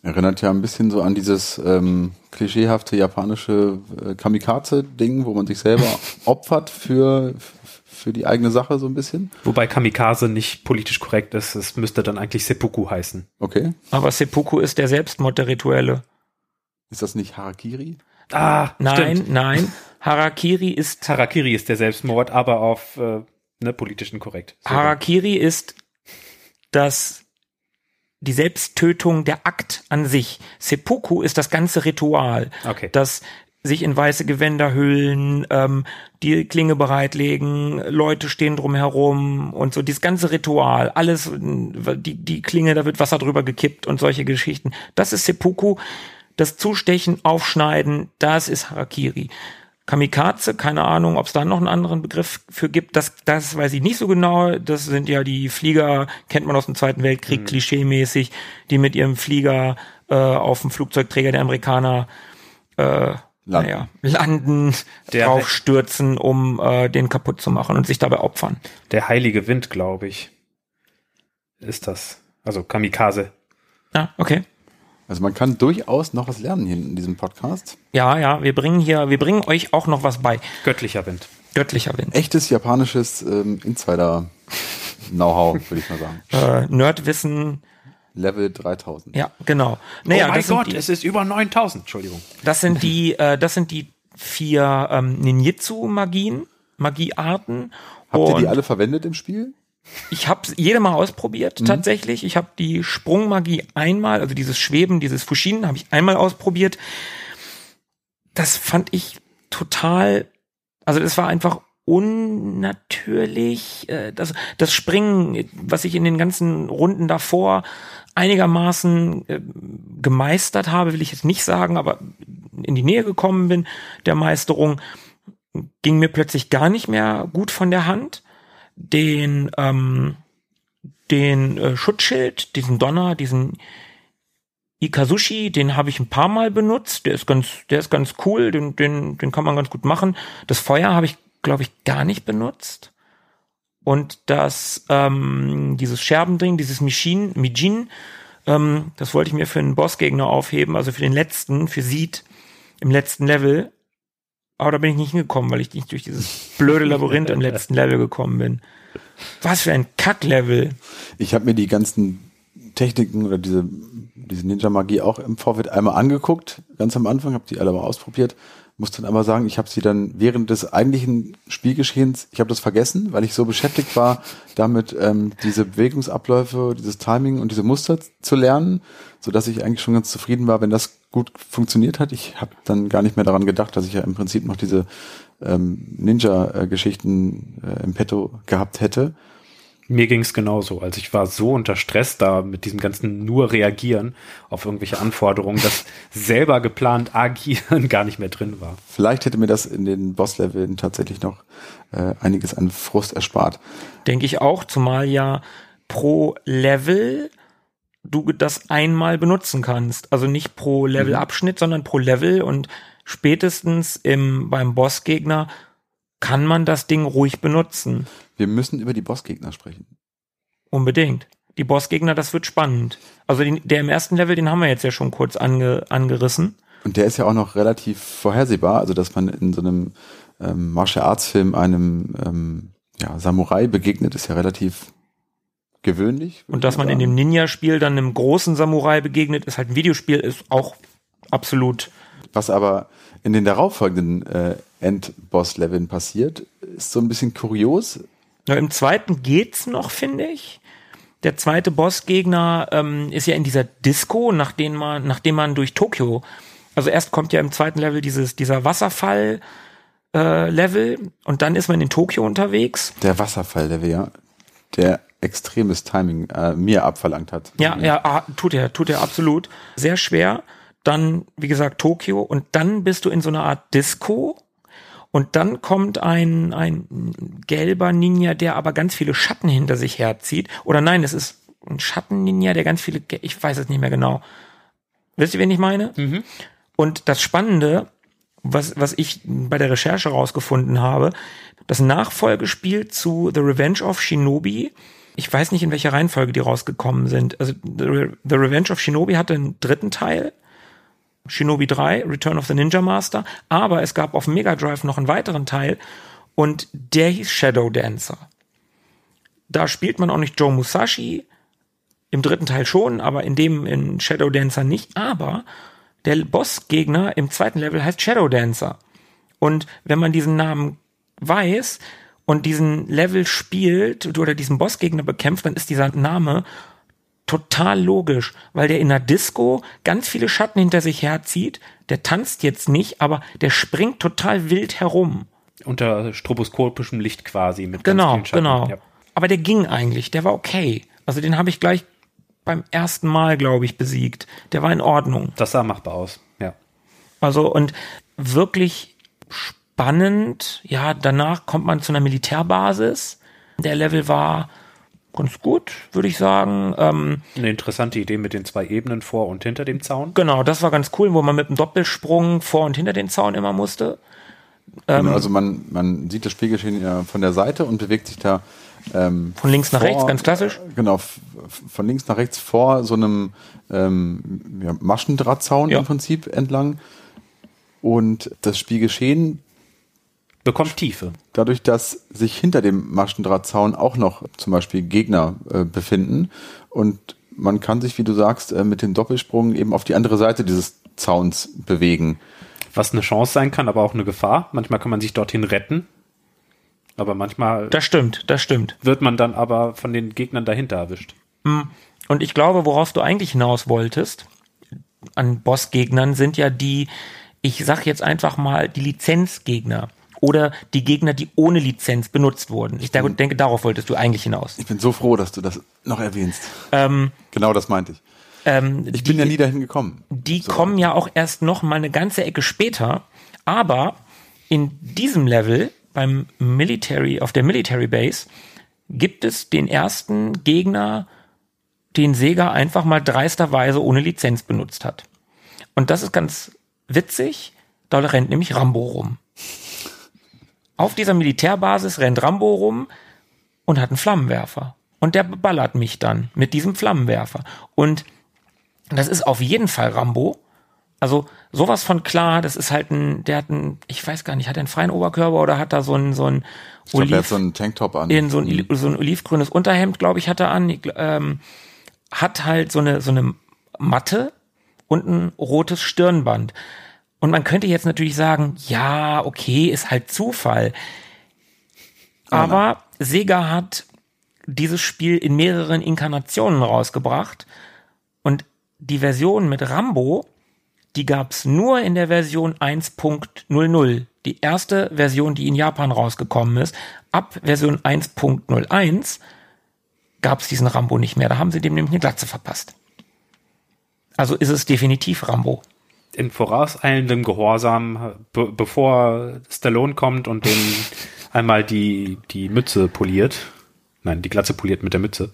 Erinnert ja ein bisschen so an dieses ähm, klischeehafte japanische äh, Kamikaze-Ding, wo man sich selber <laughs> opfert für, für die eigene Sache so ein bisschen. Wobei Kamikaze nicht politisch korrekt ist. Es müsste dann eigentlich Seppuku heißen. Okay. Aber Seppuku ist der Selbstmord der Rituelle. Ist das nicht Harakiri? Ah, Nein, stimmt. nein. Harakiri ist <laughs> Harakiri ist der Selbstmord, aber auf äh, ne, politischen korrekt. So. Harakiri ist das die Selbsttötung der Akt an sich. Seppuku ist das ganze Ritual, Okay. das sich in weiße Gewänder hüllen, ähm, die Klinge bereitlegen, Leute stehen drumherum und so dieses ganze Ritual, alles die die Klinge, da wird Wasser drüber gekippt und solche Geschichten. Das ist Seppuku. Das Zustechen, Aufschneiden, das ist Harakiri. Kamikaze, keine Ahnung, ob es da noch einen anderen Begriff für gibt, das, das weiß ich nicht so genau. Das sind ja die Flieger, kennt man aus dem Zweiten Weltkrieg, Mhm. klischeemäßig, die mit ihrem Flieger äh, auf dem Flugzeugträger der Amerikaner äh, Landen. Naja, landen, Der- draufstürzen, um äh, den kaputt zu machen und sich dabei opfern. Der heilige Wind, glaube ich, ist das. Also Kamikaze. Ja, okay. Also man kann durchaus noch was lernen hier in diesem Podcast. Ja, ja, wir bringen hier, wir bringen euch auch noch was bei. Göttlicher Wind. Göttlicher Wind. Echtes japanisches ähm, Insider-Know-how, würde ich mal sagen. <laughs> Äh, Nerdwissen, Level 3000. ja, genau. Naja, oh mein Gott, die, es ist über 9000. Entschuldigung. Das sind die, äh, das sind die vier ähm, Ninjitsu-Magien, Magiearten. Habt ihr die alle verwendet im Spiel? Ich habe jede mal ausprobiert Mhm. tatsächlich. Ich habe die Sprungmagie einmal, also dieses Schweben, dieses Fushinen, habe ich einmal ausprobiert. Das fand ich total, also das war einfach unnatürlich. Äh, Das, das Springen, was ich in den ganzen Runden davor einigermaßen äh, gemeistert habe, will ich jetzt nicht sagen, aber in die Nähe gekommen bin der Meisterung, ging mir plötzlich gar nicht mehr gut von der Hand. Den, ähm, den äh, Schutzschild, diesen Donner, diesen Ikazushi, den habe ich ein paar Mal benutzt. Der ist ganz, der ist ganz cool, den, den, den kann man ganz gut machen. Das Feuer habe ich, glaube ich, gar nicht benutzt. Und das, ähm, dieses Scherbending, dieses Mijin, Mijin, ähm, das wollte ich mir für einen Bossgegner aufheben, also für den letzten, für Seed im letzten Level. Aber da bin ich nicht hingekommen, weil ich nicht durch dieses blöde Labyrinth im <laughs> letzten Level gekommen bin. Was für ein Kack-Level. Ich habe mir die ganzen Techniken oder diese, diese Ninja-Magie auch im Vorfeld einmal angeguckt, ganz am Anfang, habe die alle mal ausprobiert, muss dann aber sagen, ich habe sie dann während des eigentlichen Spielgeschehens, ich habe das vergessen, weil ich so beschäftigt war, damit ähm, diese Bewegungsabläufe, dieses Timing und diese Muster zu lernen, so dass ich eigentlich schon ganz zufrieden war, wenn das gut funktioniert hat. Ich habe dann gar nicht mehr daran gedacht, dass ich ja im Prinzip noch diese ähm, Ninja-Geschichten äh, im Petto gehabt hätte. Mir ging's genauso. Also ich war so unter Stress da mit diesem ganzen nur reagieren auf irgendwelche Anforderungen, dass selber geplant agieren <laughs> gar nicht mehr drin war. Vielleicht hätte mir das in den Boss-Leveln tatsächlich noch äh, einiges an Frust erspart. Denke ich auch, zumal ja pro Level du das einmal benutzen kannst. Also nicht pro Levelabschnitt, sondern pro Level und spätestens im, beim Bossgegner kann man das Ding ruhig benutzen. Wir müssen über die Bossgegner sprechen. Unbedingt. Die Bossgegner, das wird spannend. Also den, der im ersten Level, den haben wir jetzt ja schon kurz ange, angerissen. Und der ist ja auch noch relativ vorhersehbar, also dass man in so einem ähm, Martial Arts Film einem ähm, ja, Samurai begegnet, ist ja relativ gewöhnlich. Und dass man mal in sagen. dem Ninja-Spiel dann einem großen Samurai begegnet, ist halt ein Videospiel, ist auch absolut. Was aber in den darauffolgenden äh, Endboss-Leveln passiert, ist so ein bisschen kurios. Ja, Im zweiten geht's noch, finde ich. Der zweite Bossgegner ähm, ist ja in dieser Disco, nachdem man, nachdem man durch Tokio, also erst kommt ja im zweiten Level dieses, dieser Wasserfall äh, Level und dann ist man in Tokio unterwegs. Der Wasserfall, der ja, der extremes Timing äh, mir abverlangt hat. Ja, ja, ah, tut er, tut er absolut. Sehr schwer. Dann, wie gesagt, Tokio und dann bist du in so einer Art Disco und dann kommt ein, ein gelber Ninja, der aber ganz viele Schatten hinter sich herzieht. Oder nein, es ist ein Schatten-Ninja, der ganz viele, ich weiß es nicht mehr genau. Wisst ihr, wen ich meine? Und das Spannende was, was ich bei der Recherche rausgefunden habe, das Nachfolgespiel zu The Revenge of Shinobi, ich weiß nicht, in welcher Reihenfolge die rausgekommen sind. Also the Revenge of Shinobi hatte einen dritten Teil, Shinobi 3, Return of the Ninja Master, aber es gab auf Mega Drive noch einen weiteren Teil und der hieß Shadow Dancer. Da spielt man auch nicht Joe Musashi, im dritten Teil schon, aber in dem in Shadow Dancer nicht, aber der Bossgegner im zweiten Level heißt Shadow Dancer. Und wenn man diesen Namen weiß und diesen Level spielt oder diesen Bossgegner bekämpft, dann ist dieser Name total logisch, weil der in der Disco ganz viele Schatten hinter sich herzieht. Der tanzt jetzt nicht, aber der springt total wild herum. Unter stroboskopischem Licht quasi mit Genau, ganz vielen genau. Schatten. Ja. Aber der ging eigentlich, der war okay. Also den habe ich gleich beim ersten Mal, glaube ich, besiegt. Der war in Ordnung. Das sah machbar aus. Ja. Also und wirklich spannend. Ja, danach kommt man zu einer Militärbasis. Der Level war ganz gut, würde ich sagen. Ähm, Eine interessante Idee mit den zwei Ebenen vor und hinter dem Zaun. genau, das war ganz cool, wo man mit einem Doppelsprung vor und hinter den Zaun immer musste. Genau, also man, man sieht das Spielgeschehen ja von der Seite und bewegt sich da ähm, Von links nach vor- rechts, ganz klassisch. Genau, von links nach rechts vor so einem ähm, ja, Maschendrahtzaun Ja. im Prinzip entlang. Und das Spielgeschehen Bekommt Tiefe. dadurch, dass sich hinter dem Maschendrahtzaun auch noch zum Beispiel Gegner äh, befinden und man kann sich, wie du sagst, äh, mit dem Doppelsprung eben auf die andere Seite dieses Zauns bewegen. Was eine Chance sein kann, aber auch eine Gefahr. Manchmal kann man sich dorthin retten. Aber manchmal Das stimmt, das stimmt. wird man dann aber von den Gegnern dahinter erwischt. Und ich glaube, worauf du eigentlich hinaus wolltest, an Bossgegnern sind ja die, ich sag jetzt einfach mal, die Lizenzgegner. Oder die Gegner, die ohne Lizenz benutzt wurden. Ich denke, denke, darauf wolltest du eigentlich hinaus. Ich bin so froh, dass du das noch erwähnst. Ähm, Genau das meinte ich. ähm, Ich bin ja nie dahin gekommen. die kommen ja auch erst noch mal eine ganze Ecke später. Aber in diesem Level, beim Military, auf der Military Base, gibt es den ersten Gegner, den Sega einfach mal dreisterweise ohne Lizenz benutzt hat. Und das ist ganz witzig. Da rennt nämlich Rambo rum. Auf dieser Militärbasis rennt Rambo rum und hat einen Flammenwerfer. Und der ballert mich dann mit diesem Flammenwerfer. Und das ist auf jeden Fall Rambo. Also sowas von klar, das ist halt ein, der hat ein, ich weiß gar nicht, hat er einen freien Oberkörper oder hat er so ein, so ein Ich glaube, er hat Oliv, so einen Tanktop an. in so ein, so ein olivgrünes Unterhemd, glaube ich, hat er an, ähm, hat halt so eine, so eine Matte und ein rotes Stirnband. Und man könnte jetzt natürlich sagen, ja, okay, ist halt Zufall. Aber Sega hat dieses Spiel in mehreren Inkarnationen rausgebracht. Und die Version mit Rambo, die gab's nur in der Version 1.00. Die erste Version, die in Japan rausgekommen ist. Ab Version 1.01 gab's diesen Rambo nicht mehr. Da haben sie dem nämlich eine Glatze verpasst. Also ist es definitiv Rambo. In vorauseilendem Gehorsam, be bevor Stallone kommt und den <laughs> einmal die, die Mütze poliert, nein, die Glatze poliert mit der Mütze,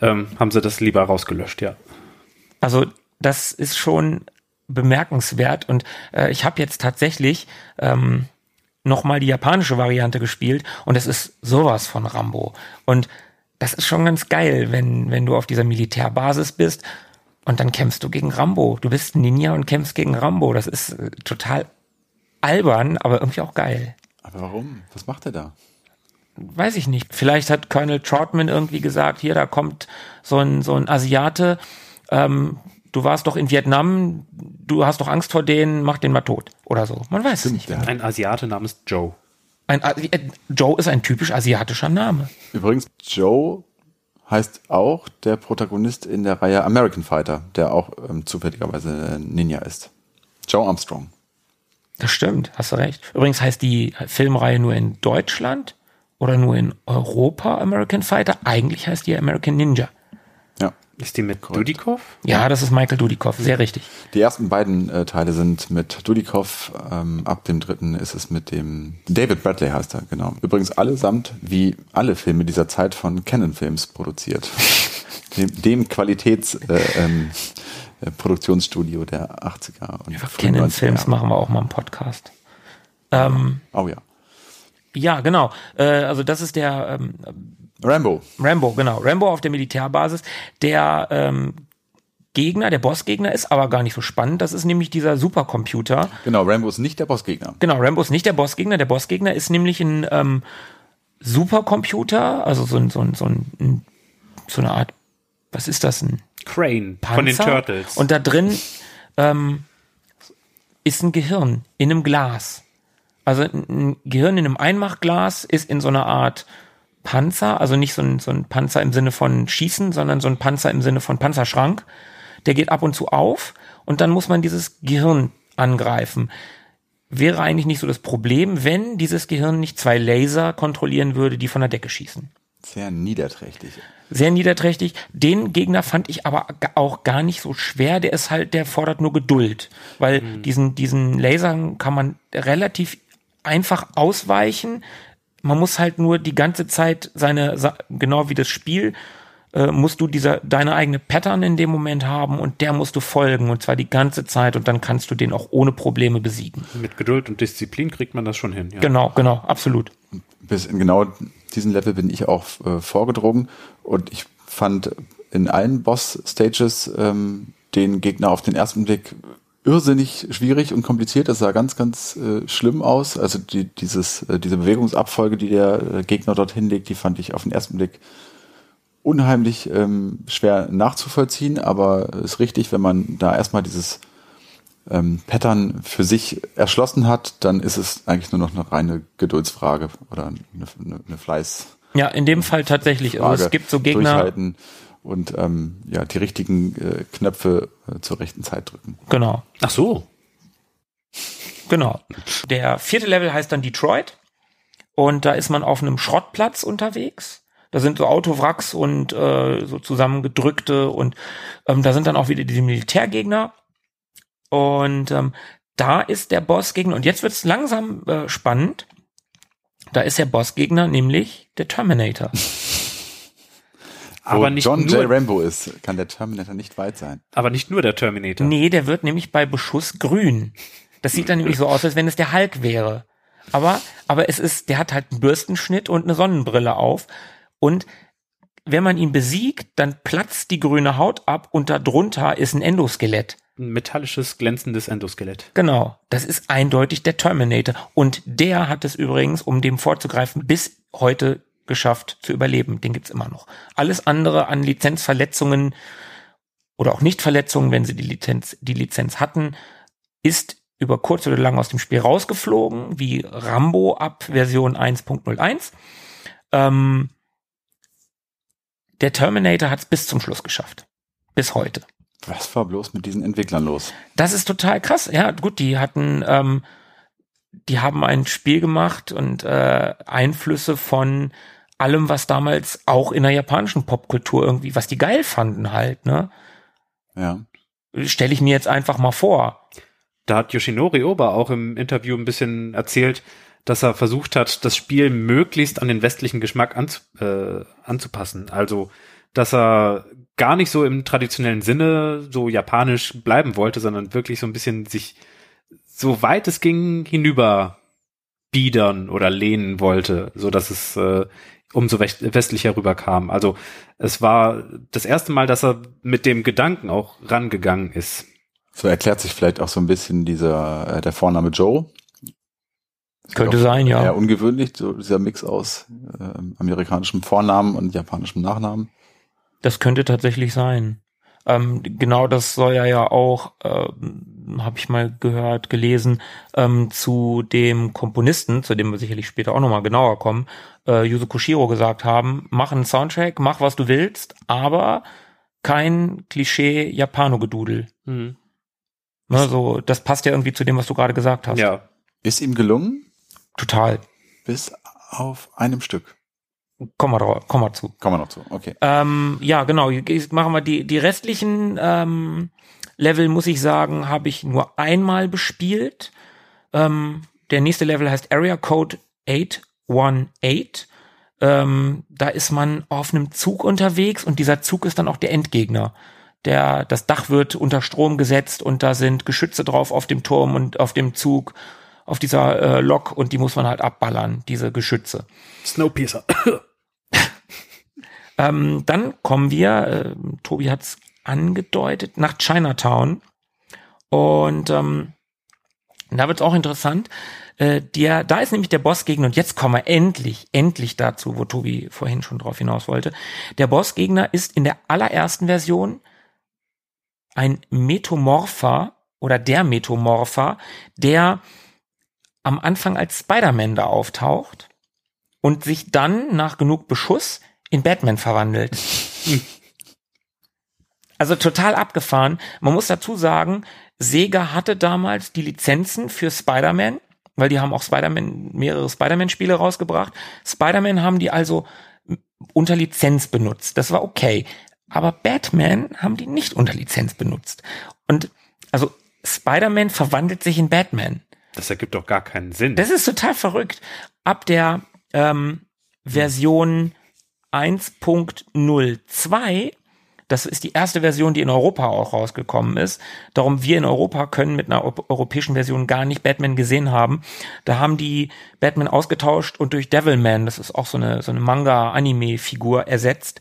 ähm, haben sie das lieber rausgelöscht, ja. Also das ist schon bemerkenswert und äh, ich habe jetzt tatsächlich ähm, nochmal die japanische Variante gespielt und es ist sowas von Rambo. Und das ist schon ganz geil, wenn, wenn du auf dieser Militärbasis bist und dann kämpfst du gegen Rambo. Du bist ein Ninja und kämpfst gegen Rambo. Das ist äh, total albern, aber irgendwie auch geil. Aber warum? Was macht er da? weiß ich nicht. Vielleicht hat Colonel Troutman irgendwie gesagt, hier, da kommt so ein, so ein Asiate, ähm, du warst doch in Vietnam, du hast doch Angst vor denen, mach den mal tot. Oder so. Man weiß es nicht. Der hat Ein Asiate namens Joe. Ein, äh, Joe ist ein typisch asiatischer Name. Übrigens, Joe heißt auch der Protagonist in der Reihe American Fighter, der auch ähm, zufälligerweise Ninja ist. Joe Armstrong. Das stimmt, hast du recht. Übrigens heißt die Filmreihe nur in Deutschland oder nur in Europa American Fighter. Eigentlich heißt die American Ninja. Ja. Ist die mit Dudikoff? Ja, das ist Michael Dudikoff, sehr richtig. Die ersten beiden äh, Teile sind mit Dudikoff, ähm, ab dem dritten ist es mit dem David Bradley heißt er, genau. Übrigens allesamt, wie alle Filme dieser Zeit von Canon Films produziert. <laughs> dem dem Qualitäts äh, ähm, äh, Produktionsstudio der 80er und frühen Canon 90er Films Jahre. machen wir auch mal einen Podcast. Ähm, Oh ja. ja, genau. Äh, also das ist der ähm, Rambo. Rambo, genau. Rambo auf der Militärbasis. Der ähm, Gegner, der Bossgegner ist aber gar nicht so spannend. Das ist nämlich dieser Supercomputer. Genau, Rambo ist nicht der Bossgegner. Genau, Rambo ist nicht der Bossgegner. Der Bossgegner ist nämlich ein ähm, Supercomputer, also so, ein, so, ein, so, ein, so eine Art, was ist das, ein Crane Panzer? von den Turtles. Und da drin ähm, ist ein Gehirn in einem Glas. Also ein ein Gehirn in einem Einmachglas ist in so einer Art Panzer, also nicht so ein, so ein Panzer im Sinne von Schießen, sondern so ein Panzer im Sinne von Panzerschrank. Der geht ab und zu auf und dann muss man dieses Gehirn angreifen. Wäre eigentlich nicht so das Problem, wenn dieses Gehirn nicht zwei Laser kontrollieren würde, die von der Decke schießen Sehr niederträchtig. sehr niederträchtig. Den Gegner fand ich aber auch gar nicht so schwer. Der ist halt, der fordert nur Geduld, weil diesen diesen Lasern kann man relativ einfach ausweichen. Man muss halt nur die ganze Zeit seine genau wie das Spiel äh, musst du dieser deine eigene Pattern in dem Moment haben und der musst du folgen und zwar die ganze Zeit und dann kannst du den auch ohne Probleme besiegen. Mit Geduld und Disziplin kriegt man das schon hin. Ja. Genau, genau, absolut. Bis in genau diesen Level bin ich auch äh, vorgedrungen und ich fand in allen Boss-Stages ähm, den Gegner auf den ersten Blick irrsinnig schwierig und kompliziert. Das sah ganz, ganz äh, schlimm aus. Also die, dieses, äh, diese Bewegungsabfolge, die der äh, Gegner dort hinlegt, die fand ich auf den ersten Blick unheimlich ähm, schwer nachzuvollziehen, aber ist richtig, wenn man da erstmal dieses ähm, Pattern für sich erschlossen hat, dann ist es eigentlich nur noch eine reine Geduldsfrage oder eine, eine, eine Fleißfrage. Ja, in dem Fall tatsächlich. Also es gibt so Gegner, und ähm, ja, die richtigen äh, Knöpfe äh, zur rechten Zeit drücken. genau. Ach so. Genau. Der vierte Level heißt dann Detroit. Und da ist man auf einem Schrottplatz unterwegs. Da sind so Autowracks und äh, so zusammengedrückte und ähm, da sind dann auch wieder die Militärgegner. Und ähm, da ist der Bossgegner, und jetzt wird's langsam äh, spannend. Da ist der Bossgegner nämlich der Terminator. <laughs> Aber Wo nicht, John J. nur, Rambo ist, kann der Terminator nicht weit sein. aber nicht nur der Terminator. Nee, der wird nämlich bei Beschuss grün. Das sieht dann nämlich so aus, als wenn es der Hulk wäre. Aber, aber es ist, der hat halt einen Bürstenschnitt und eine Sonnenbrille auf. Und wenn man ihn besiegt, dann platzt die grüne Haut ab und darunter ist ein Endoskelett. Ein metallisches, glänzendes Endoskelett. Genau, das ist eindeutig der Terminator. Und der hat es übrigens, um dem vorzugreifen, bis heute geschafft zu überleben. Den gibt's immer noch. Alles andere an Lizenzverletzungen oder auch Nichtverletzungen, wenn sie die Lizenz, die Lizenz hatten, ist über kurz oder lang aus dem Spiel rausgeflogen, wie Rambo ab Version 1.01. Ähm, der Terminator hat es bis zum Schluss geschafft. Bis heute. Was war bloß mit diesen Entwicklern los? Das ist total krass. Ja, gut, die hatten, ähm, die haben ein Spiel gemacht und äh, Einflüsse von allem, was damals auch in der japanischen Popkultur irgendwie, was die geil fanden halt, ne? Ja. Stelle ich mir jetzt einfach mal vor. Da hat Yoshinori Oba auch im Interview ein bisschen erzählt, dass er versucht hat, das Spiel möglichst an den westlichen Geschmack anzu, äh, anzupassen. Also, dass er gar nicht so im traditionellen Sinne so japanisch bleiben wollte, sondern wirklich so ein bisschen sich so weit es ging hinüber biedern oder lehnen wollte, so dass es äh, umso west- westlicher rüberkam. Also es war das erste Mal, dass er mit dem Gedanken auch rangegangen ist. So erklärt sich vielleicht auch so ein bisschen dieser, äh, der Vorname Joe. Könnte Auch sein, ja. Eher ungewöhnlich, so dieser Mix aus äh, amerikanischem Vornamen und japanischem Nachnamen. Das könnte tatsächlich sein. Ähm, genau das soll er ja auch, ähm, habe ich mal gehört, gelesen, ähm, zu dem Komponisten, zu dem wir sicherlich später auch nochmal genauer kommen, äh, Yuzo Koshiro gesagt haben, mach einen Soundtrack, mach was du willst, aber kein Klischee Japano-Gedudel. Mhm. Ne, so, das passt ja irgendwie zu dem, was du gerade gesagt hast. Ja, Ist ihm gelungen, Total. bis auf einem Stück. Komm mal, drauf, komm mal zu. Kommen wir noch zu. Okay. Ähm, ja, genau. Jetzt machen wir die, die restlichen ähm, Level, muss ich sagen, habe ich nur einmal bespielt. Ähm, der nächste Level heißt Area Code 818. Ähm, da ist man auf einem Zug unterwegs und dieser Zug ist dann auch der Endgegner. Der, das Dach wird unter Strom gesetzt und da sind Geschütze drauf auf dem Turm und auf dem Zug. auf dieser äh, Lok und die muss man halt abballern, diese Geschütze. Snowpiercer. <coughs> Ähm, dann kommen wir, äh, Tobi hat's angedeutet, nach Chinatown. Und ähm, da wird's auch interessant. Äh, der, da ist nämlich der Bossgegner, und jetzt kommen wir endlich, endlich dazu, wo Tobi vorhin schon drauf hinaus wollte. Der Bossgegner ist in der allerersten Version ein Metomorpher oder der Metomorpher, der am Anfang als Spider-Man da auftaucht und sich dann nach genug Beschuss in Batman verwandelt. <laughs> Also total abgefahren. Man muss dazu sagen, Sega hatte damals die Lizenzen für Spider-Man, weil die haben auch Spider-Man, mehrere Spider-Man-Spiele rausgebracht. Spider-Man haben die also unter Lizenz benutzt. Das war okay. Aber Batman haben die nicht unter Lizenz benutzt. Und also Spider-Man verwandelt sich in Batman. Das ergibt doch gar keinen Sinn. Das ist total verrückt. Ab der ähm, Version 1.02, das ist die erste Version, die in Europa auch rausgekommen ist. Darum wir in Europa können mit einer europäischen Version gar nicht Batman gesehen haben. Da haben die Batman ausgetauscht und durch Devilman, das ist auch so eine, so eine Manga-Anime-Figur ersetzt.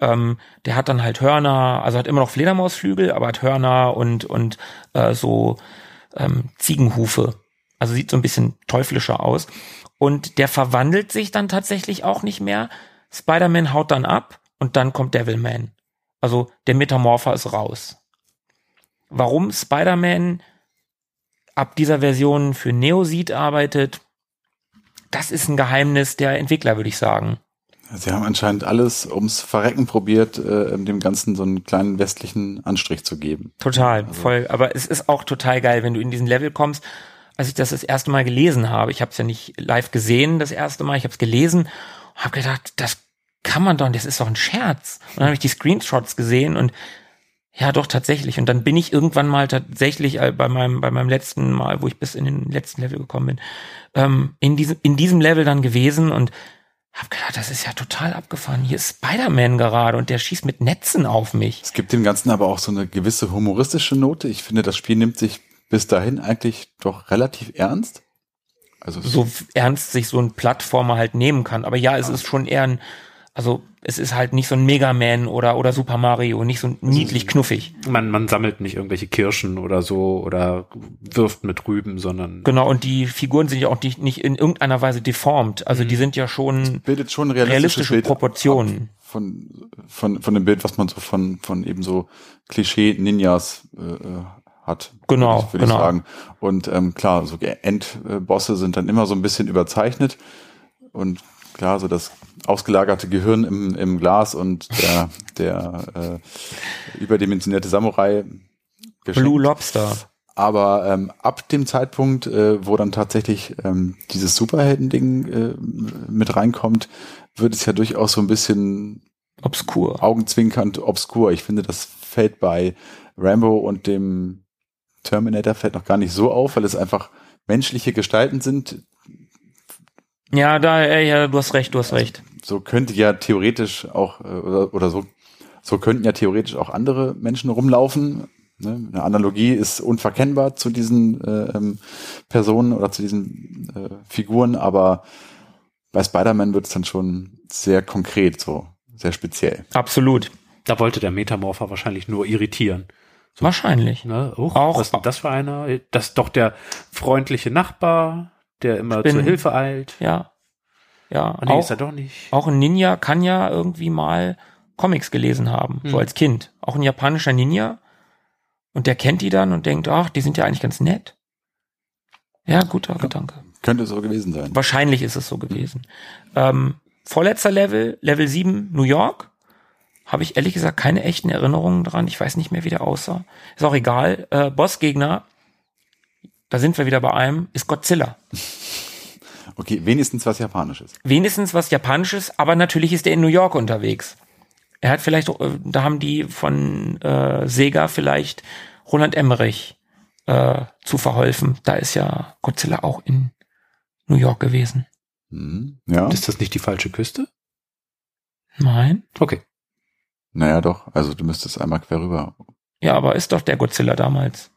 Ähm, der hat dann halt Hörner, also hat immer noch Fledermausflügel, aber hat Hörner und, und äh, so ähm, Ziegenhufe. Also sieht so ein bisschen teuflischer aus. Und der verwandelt sich dann tatsächlich auch nicht mehr. Spider-Man haut dann ab und dann kommt Devilman. Also der Metamorpher ist raus. Warum Spider-Man ab dieser Version für Neoseed arbeitet, das ist ein Geheimnis der Entwickler, würde ich sagen. Sie haben anscheinend alles ums Verrecken probiert, äh, dem Ganzen so einen kleinen westlichen Anstrich zu geben. Total, also. voll. Aber es ist auch total geil, wenn du in diesen Level kommst. Als ich das das erste Mal gelesen habe, ich habe es ja nicht live gesehen das erste Mal, ich habe es gelesen, habe gedacht, das kann man doch, das ist doch ein Scherz. Und dann habe ich die Screenshots gesehen und ja, doch tatsächlich. Und dann bin ich irgendwann mal tatsächlich äh, bei meinem bei meinem letzten Mal, wo ich bis in den letzten Level gekommen bin, ähm, in diesem in diesem Level dann gewesen und hab gedacht, das ist ja total abgefahren. Hier ist Spider-Man gerade und der schießt mit Netzen auf mich. Es gibt dem Ganzen aber auch so eine gewisse humoristische Note. Ich finde, das Spiel nimmt sich bis dahin eigentlich doch relativ ernst. Also so ernst sich so ein Plattformer halt nehmen kann. Aber ja, es ja. ist schon eher ein also es ist halt nicht so ein Mega Man oder, oder Super Mario, nicht so niedlich knuffig. Man, man sammelt nicht irgendwelche Kirschen oder so oder wirft mit Rüben, sondern. Genau, und die Figuren sind ja auch nicht, nicht in irgendeiner Weise deformt. Also mhm. die sind ja schon, das bildet schon realistische, realistische Proportionen. Von, von, von dem Bild, was man so von, von eben so Klischee-Ninjas äh, äh hat. Genau, würde ich, würd genau. Ich sagen. Und ähm, klar, so Endbosse sind dann immer so ein bisschen überzeichnet und klar, so das ausgelagerte Gehirn im, im Glas und der, der äh, überdimensionierte Samurai. Geschenkt. Blue Lobster. Aber ähm, ab dem Zeitpunkt, äh, wo dann tatsächlich ähm, dieses Superhelden-Ding äh, mit reinkommt, wird es ja durchaus so ein bisschen obskur, augenzwinkernd obskur. Ich finde, das fällt bei Rambo und dem Terminator fällt noch gar nicht so auf, weil es einfach menschliche Gestalten sind, ja, da, ja, du hast recht, du hast recht. So könnte ja theoretisch auch, äh, oder, oder so, so könnten ja theoretisch auch andere Menschen rumlaufen. Ne? Eine Analogie ist unverkennbar zu diesen äh, ähm, Personen oder zu diesen äh, Figuren, aber bei Spider-Man wird es dann schon sehr konkret, so sehr speziell. Absolut. Da wollte der Metamorpher wahrscheinlich nur irritieren. So, Wahrscheinlich. Ne? Oh, auch. Was das für einer? Das ist doch der freundliche Nachbar, der immer bin, zur Hilfe eilt. Ja. Ja. Und nee, auch, ist er doch nicht. Auch ein Ninja kann ja irgendwie mal Comics gelesen haben, hm. so als Kind. Auch ein japanischer Ninja. Und der kennt die dann und denkt, ach, die sind ja eigentlich ganz nett. Ja, guter ja, Gedanke. Könnte so gewesen sein. Wahrscheinlich ist es so gewesen. Ähm, vorletzter Level, Level 7, New York. Habe ich ehrlich gesagt keine echten Erinnerungen dran. Ich weiß nicht mehr, wie der aussah. Ist auch egal. Äh, Bossgegner da sind wir wieder bei einem, ist Godzilla. <laughs> Okay, wenigstens was Japanisches. Wenigstens was Japanisches, aber natürlich ist er in New York unterwegs. Er hat vielleicht, äh, da haben die von äh, Sega vielleicht Roland Emmerich äh, zu verholfen. Da ist ja Godzilla auch in New York gewesen. Hm, ja. Ist das nicht die falsche Küste? Nein. Okay. Naja, doch. Also du müsstest einmal quer rüber. Ja, aber ist doch der Godzilla damals.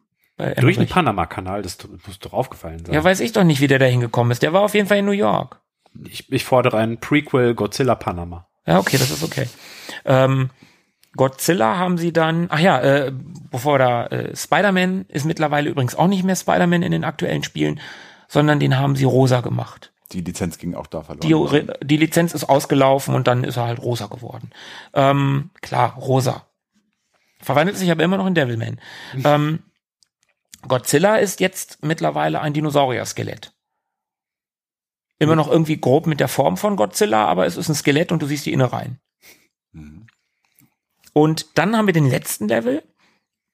Durch den. Panama-Kanal, das muss doch aufgefallen sein. Ja, weiß ich doch nicht, wie der da hingekommen ist. Der war auf jeden Fall in New York. ich, ich fordere einen Prequel Godzilla Panama. Ja, okay, das ist okay. Ähm, Godzilla haben sie dann, ach ja, äh, bevor da, äh, Spider-Man ist mittlerweile übrigens auch nicht mehr Spider-Man in den aktuellen Spielen, sondern den haben sie rosa gemacht. Die Lizenz ging auch da verloren. Die, die Lizenz ist ausgelaufen und dann ist er halt rosa geworden. Ähm, klar, rosa. Verwandelt sich aber immer noch in Devilman. Ähm, Godzilla ist jetzt mittlerweile ein Dinosaurier-Skelett. Immer noch irgendwie grob mit der Form von Godzilla, aber es ist ein Skelett und du siehst die Innereien. Mhm. Und dann haben wir den letzten Level.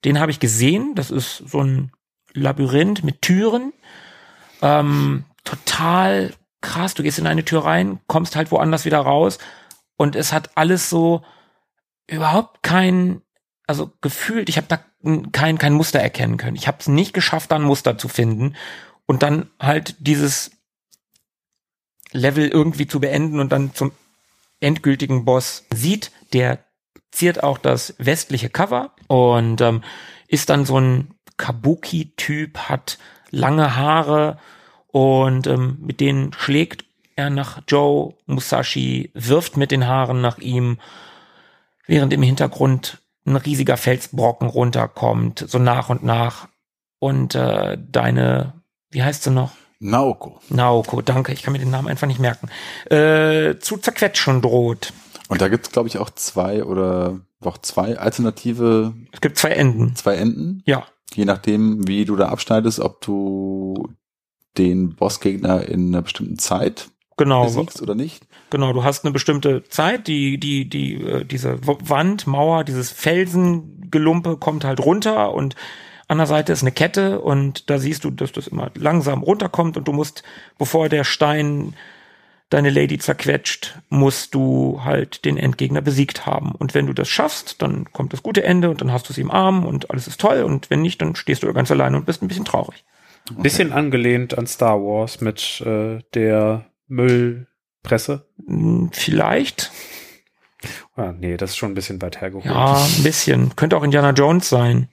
Den habe ich gesehen. Das ist so ein Labyrinth mit Türen. Ähm, total krass. Du gehst in eine Tür rein, kommst halt woanders wieder raus. Und es hat alles so überhaupt kein, also gefühlt, ich habe da kein, kein Muster erkennen können. Ich habe es nicht geschafft, da ein Muster zu finden. Und dann halt dieses Level irgendwie zu beenden und dann zum endgültigen Boss sieht, der ziert auch das westliche Cover und ähm, ist dann so ein Kabuki-Typ, hat lange Haare und ähm, mit denen schlägt er nach Joe Musashi, wirft mit den Haaren nach ihm, während im Hintergrund ein riesiger Felsbrocken runterkommt, so nach und nach. Und äh, deine, wie heißt sie noch? Naoko. Naoko, danke, ich kann mir den Namen einfach nicht merken, äh, zu zerquetschen droht. Und da gibt's glaube ich, auch zwei oder doch zwei alternative, Es gibt zwei Enden. zwei Enden. Ja, Je nachdem, wie du da abschneidest, ob du den Bossgegner in einer bestimmten Zeit genau. besiegst oder nicht. Genau, du hast eine bestimmte Zeit, die, die, die, äh, diese Wand, Mauer, dieses Felsengelumpe kommt halt runter und an der Seite ist eine Kette und da siehst du, dass das immer langsam runterkommt und du musst, bevor der Stein deine Lady zerquetscht, musst du halt den Endgegner besiegt haben. Und wenn du das schaffst, dann kommt das gute Ende und dann hast du sie im Arm und alles ist toll und wenn nicht, dann stehst du da ganz alleine und bist ein bisschen traurig. Bisschen angelehnt an Star Wars mit äh, der Müllpresse. Hm, Vielleicht, Ah, nee, das ist schon ein bisschen weit hergeholt. ja, ein bisschen. Könnte auch Indiana Jones sein.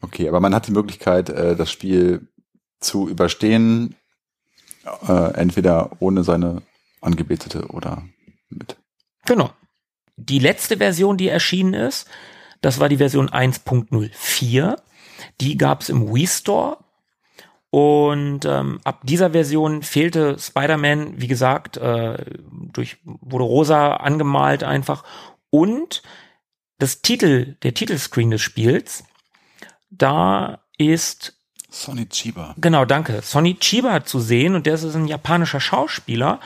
Okay, aber man hat die Möglichkeit, äh, das Spiel zu überstehen, äh, entweder ohne seine Angebetete oder mit. Genau. Die letzte Version, die erschienen ist, das war die Version 1.04. Die gab es im Wii Store. Und ähm, ab dieser Version fehlte Spider-Man, wie gesagt, äh, durch, wurde rosa angemalt einfach. Und das Titel, der Titelscreen des Spiels, da ist Sonny Chiba. Genau, danke. Sonny Chiba zu sehen und der ist ein japanischer Schauspieler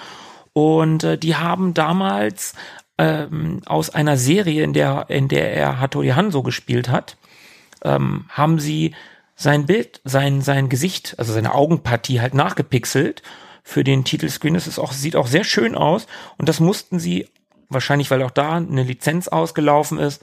und äh, die haben damals ähm, aus einer Serie, in der in der er Hattori Hanzo gespielt hat, ähm, haben sie sein Bild, sein sein Gesicht, also seine Augenpartie halt nachgepixelt für den Titelscreen. Das ist auch sieht auch sehr schön aus und das mussten sie wahrscheinlich, weil auch da eine Lizenz ausgelaufen ist,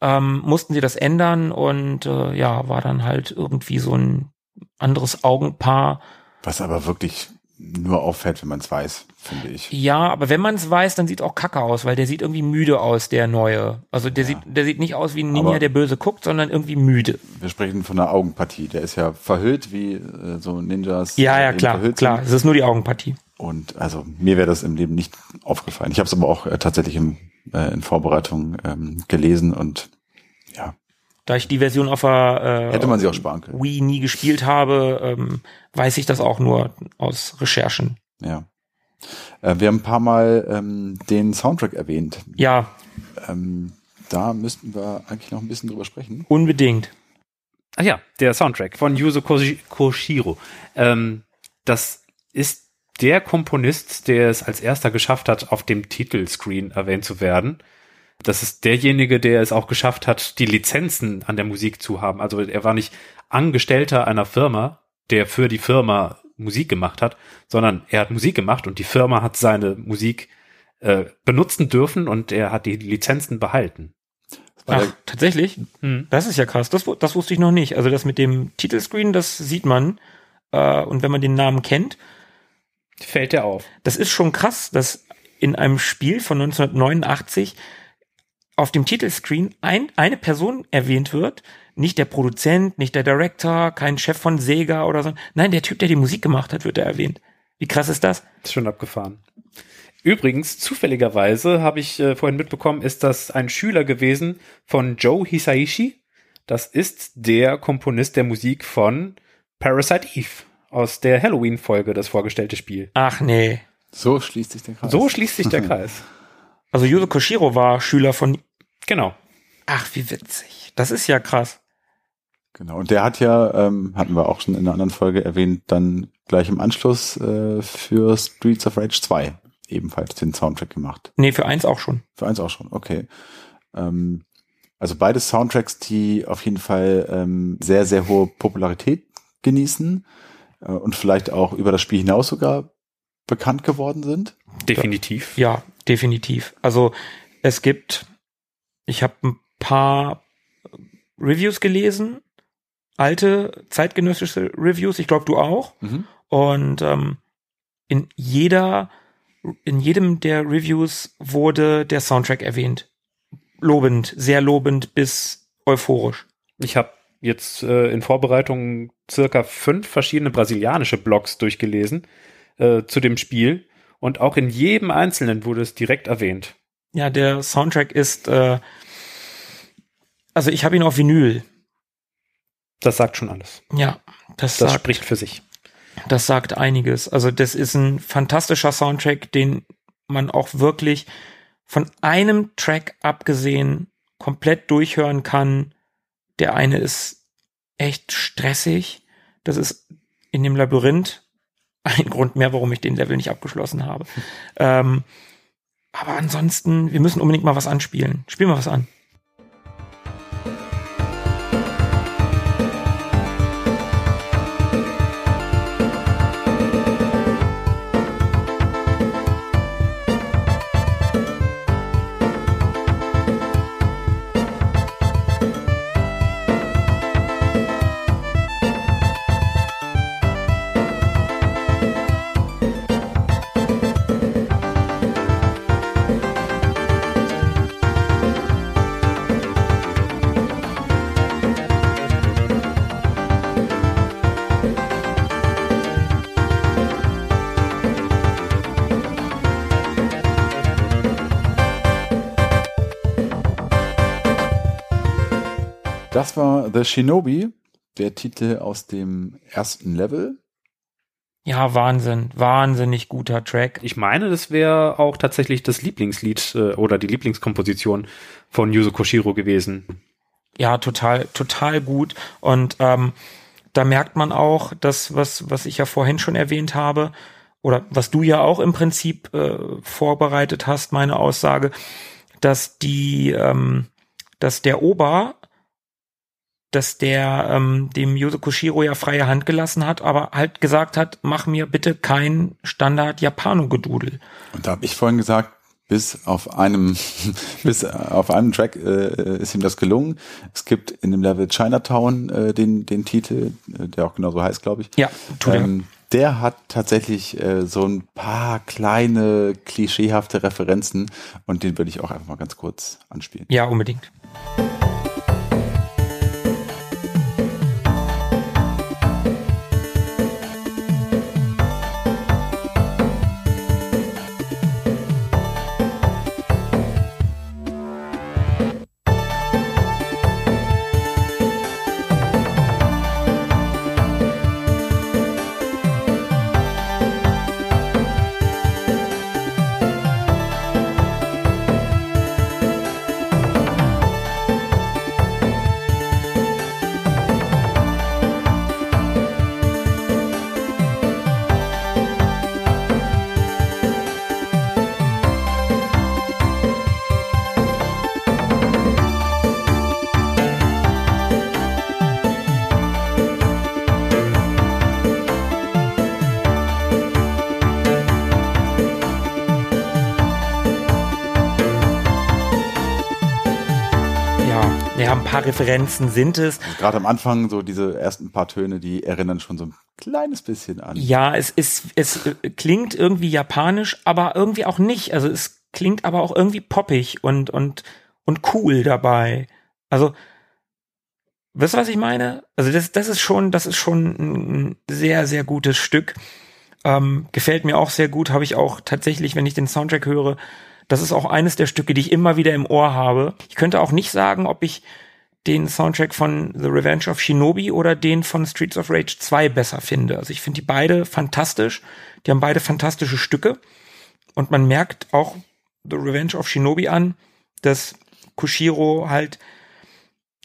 ähm, mussten sie das ändern und äh, ja, war dann halt irgendwie so ein anderes Augenpaar. Was aber wirklich nur auffällt, wenn man es weiß, finde ich. Ja, aber wenn man es weiß, dann sieht auch kacke aus, weil der sieht irgendwie müde aus, der neue. Also der sieht, der sieht nicht aus wie ein Ninja, Aber- der böse guckt, sondern irgendwie müde. Wir sprechen von einer Augenpartie. Der ist ja verhüllt, wie äh, so Ninjas. Ja, ja, klar, klar. sind. Es ist nur die Augenpartie. Und also mir wäre das im Leben nicht aufgefallen. Ich habe es aber auch äh, tatsächlich im, äh, in Vorbereitung ähm, gelesen und ja, Da ich die Version auf der hätte äh, man sie auch sparen können. Wii nie gespielt habe, ähm, weiß ich das auch nur aus Recherchen. Ja. Äh, wir haben ein paar Mal ähm, den Soundtrack erwähnt. Ja, Ähm, da müssten wir eigentlich noch ein bisschen drüber sprechen. unbedingt. Ach ja, der Soundtrack von Yuzo Koshi- Koshiro. Ähm, das ist der Komponist, der es als erster geschafft hat, auf dem Titelscreen erwähnt zu werden. Das ist derjenige, der es auch geschafft hat, die Lizenzen an der Musik zu haben. Also er war nicht Angestellter einer Firma, der für die Firma Musik gemacht hat, sondern er hat Musik gemacht und die Firma hat seine Musik äh, benutzen dürfen und er hat die Lizenzen behalten. Ach, der- tatsächlich? Hm. Das ist ja krass. Das, das wusste ich noch nicht. Also das mit dem Titelscreen, das sieht man. Äh, und wenn man den Namen kennt, Fällt der auf. das ist schon krass, dass in einem Spiel von 1989 auf dem Titelscreen ein, eine Person erwähnt wird, nicht der Produzent, nicht der Director, kein Chef von Sega oder so. Nein, der Typ, der die Musik gemacht hat, wird da erwähnt. Wie krass ist das? Ist schon abgefahren. Übrigens, zufälligerweise habe ich äh, vorhin mitbekommen, ist das ein Schüler gewesen von Joe Hisaishi. Das ist der Komponist der Musik von Parasite Eve aus der Halloween-Folge, das vorgestellte Spiel. Ach nee. So schließt sich der Kreis. So schließt sich der Kreis. Also Yuzo Koshiro war Schüler von. Genau. Ach, wie witzig. Das ist ja krass. Genau. Und der hat ja, ähm, hatten wir auch schon in einer anderen Folge erwähnt, dann gleich im Anschluss äh, für Streets of Rage 2 ebenfalls den Soundtrack gemacht. Nee, für eins auch schon. Für eins auch schon, okay. Ähm, also beide Soundtracks, die auf jeden Fall ähm, sehr, sehr hohe Popularität genießen äh, und vielleicht auch über das Spiel hinaus sogar bekannt geworden sind. Definitiv. Ja, definitiv. Also es gibt, ich habe ein paar Reviews gelesen, alte zeitgenössische Reviews, ich glaube du auch. Mhm. Und ähm, in jeder, in jedem der Reviews wurde der Soundtrack erwähnt. Lobend, sehr lobend bis euphorisch. Ich habe jetzt äh, in Vorbereitung circa fünf verschiedene brasilianische Blogs durchgelesen äh, zu dem Spiel und auch in jedem einzelnen wurde es direkt erwähnt. Ja, der Soundtrack ist, äh, also ich habe ihn auf Vinyl. Das sagt schon alles. Ja, das, Das sagt, spricht für sich. das sagt einiges. Also das ist ein fantastischer Soundtrack, den man auch wirklich von einem Track abgesehen komplett durchhören kann. Der eine ist echt stressig. Das ist in dem Labyrinth <laughs> ein Grund mehr, warum ich den Level nicht abgeschlossen habe. <laughs> Ähm, aber ansonsten, wir müssen unbedingt mal was anspielen. Spiel mal was an. The Shinobi, der Titel aus dem ersten Level. Ja, Wahnsinn. Wahnsinnig guter Track. Ich meine, das wäre auch tatsächlich das Lieblingslied äh, oder die Lieblingskomposition von Yuzo Koshiro gewesen. Ja, total, total gut. Und ähm, da merkt man auch, das, was, was ich ja vorhin schon erwähnt habe, oder was du ja auch im Prinzip äh, vorbereitet hast, meine Aussage, dass die, ähm, dass der Ober, dass der ähm, dem Yuzo Koshiro ja freie Hand gelassen hat, aber halt gesagt hat, mach mir bitte kein Standard Japano-Gedudel. Und da habe ich vorhin gesagt, bis auf einem, <laughs> bis auf einem Track äh, ist ihm das gelungen. Es gibt in dem Level Chinatown äh, den, den Titel, äh, der auch genauso heißt, glaube ich. Ja, tut. Ähm, der hat tatsächlich äh, so ein paar kleine klischeehafte Referenzen und den würde ich auch einfach mal ganz kurz anspielen. Ja, unbedingt. Paar Referenzen sind es. Gerade am Anfang so diese ersten paar Töne, die erinnern schon so ein kleines bisschen an. Ja, es ist, es äh, klingt irgendwie japanisch, aber irgendwie auch nicht. Also es klingt aber auch irgendwie poppig und, und, und cool dabei. Also, weißt du, was ich meine? Also das, das ist schon, das ist schon ein sehr, sehr gutes Stück. Ähm, gefällt mir auch sehr gut, habe ich auch tatsächlich, wenn ich den Soundtrack höre, das ist auch eines der Stücke, die ich immer wieder im Ohr habe. Ich könnte auch nicht sagen, ob ich den Soundtrack von The Revenge of Shinobi oder den von Streets of Rage 2 besser finde. Also ich finde die beide fantastisch. Die haben beide fantastische Stücke. Und man merkt auch The Revenge of Shinobi an, dass Kushiro halt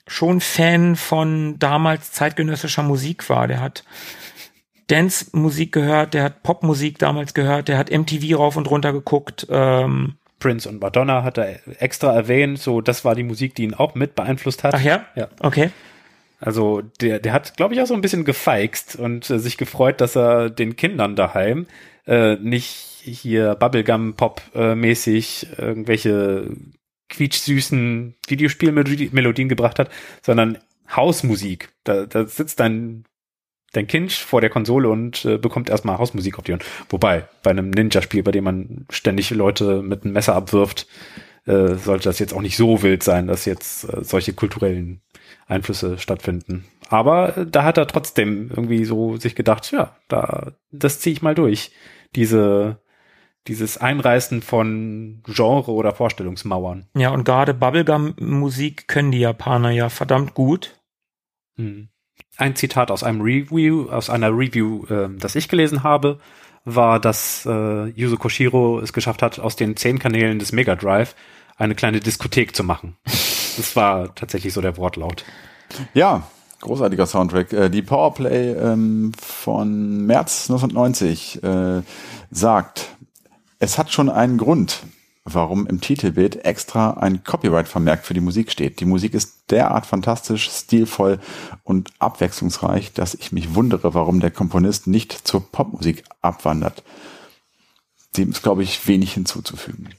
schon Fan von damals zeitgenössischer Musik war. Der hat Dance-Musik gehört, der hat Popmusik damals gehört, der hat MTV rauf und runter geguckt. Ähm, Prince und Madonna hat er extra erwähnt, so das war die Musik, die ihn auch mit beeinflusst hat. ach ja? Ja. Okay. Also der, der hat, glaube ich, auch so ein bisschen gefeixt und äh, sich gefreut, dass er den Kindern daheim äh, nicht hier Bubblegum-Pop-mäßig irgendwelche quietschsüßen Videospielmelodien gebracht hat, sondern Hausmusik. Da, da sitzt dein, dein Kind vor der Konsole und äh, bekommt erstmal Hausmusik auf die Ohren. Wobei, bei einem Ninja-Spiel, bei dem man ständig Leute mit einem Messer abwirft, äh, sollte das jetzt auch nicht so wild sein, dass jetzt äh, solche kulturellen Einflüsse stattfinden. Aber äh, da hat er trotzdem irgendwie so sich gedacht, ja, da, das ziehe ich mal durch. Diese, dieses Einreißen von Genre oder Vorstellungsmauern. Ja, und gerade Bubblegum-Musik können die Japaner ja verdammt gut. Hm. Ein Zitat aus einem Review, aus einer Review, äh, das ich gelesen habe, war, dass äh, Yuzo Koshiro es geschafft hat, aus den zehn Kanälen des Mega Drive eine kleine Diskothek zu machen. <laughs> Das war tatsächlich so der Wortlaut. Ja, großartiger Soundtrack. Äh, Die Powerplay ähm, von März 1990 äh, sagt, es hat schon einen Grund, warum im Titelbild extra ein Copyright-Vermerk für die Musik steht. Die Musik ist derart fantastisch, stilvoll und abwechslungsreich, dass ich mich wundere, warum der Komponist nicht zur Popmusik abwandert. Dem ist, glaube ich, wenig hinzuzufügen.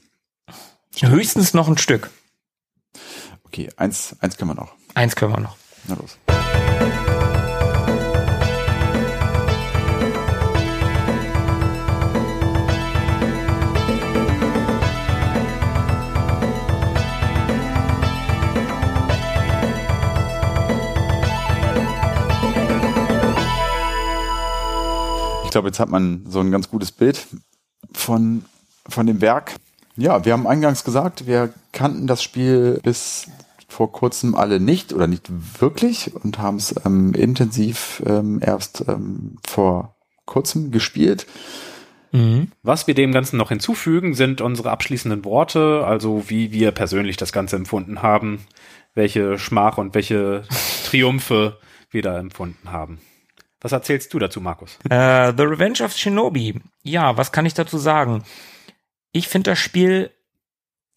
Höchstens noch ein Stück. Okay, eins, eins können wir noch. Eins können wir noch. Na los. Ich glaube, jetzt hat man so ein ganz gutes Bild von, von dem Werk. Ja, wir haben eingangs gesagt, wir kannten das Spiel bis vor kurzem alle nicht oder nicht wirklich und haben es ähm, intensiv ähm, erst ähm, vor kurzem gespielt. Mhm. Was wir dem Ganzen noch hinzufügen, sind unsere abschließenden Worte, also wie wir persönlich das Ganze empfunden haben, welche Schmach und welche Triumphe wir da empfunden haben. Was erzählst du dazu, Markus? Äh, The Revenge of Shinobi. Ja, was kann ich dazu sagen? Ich finde das Spiel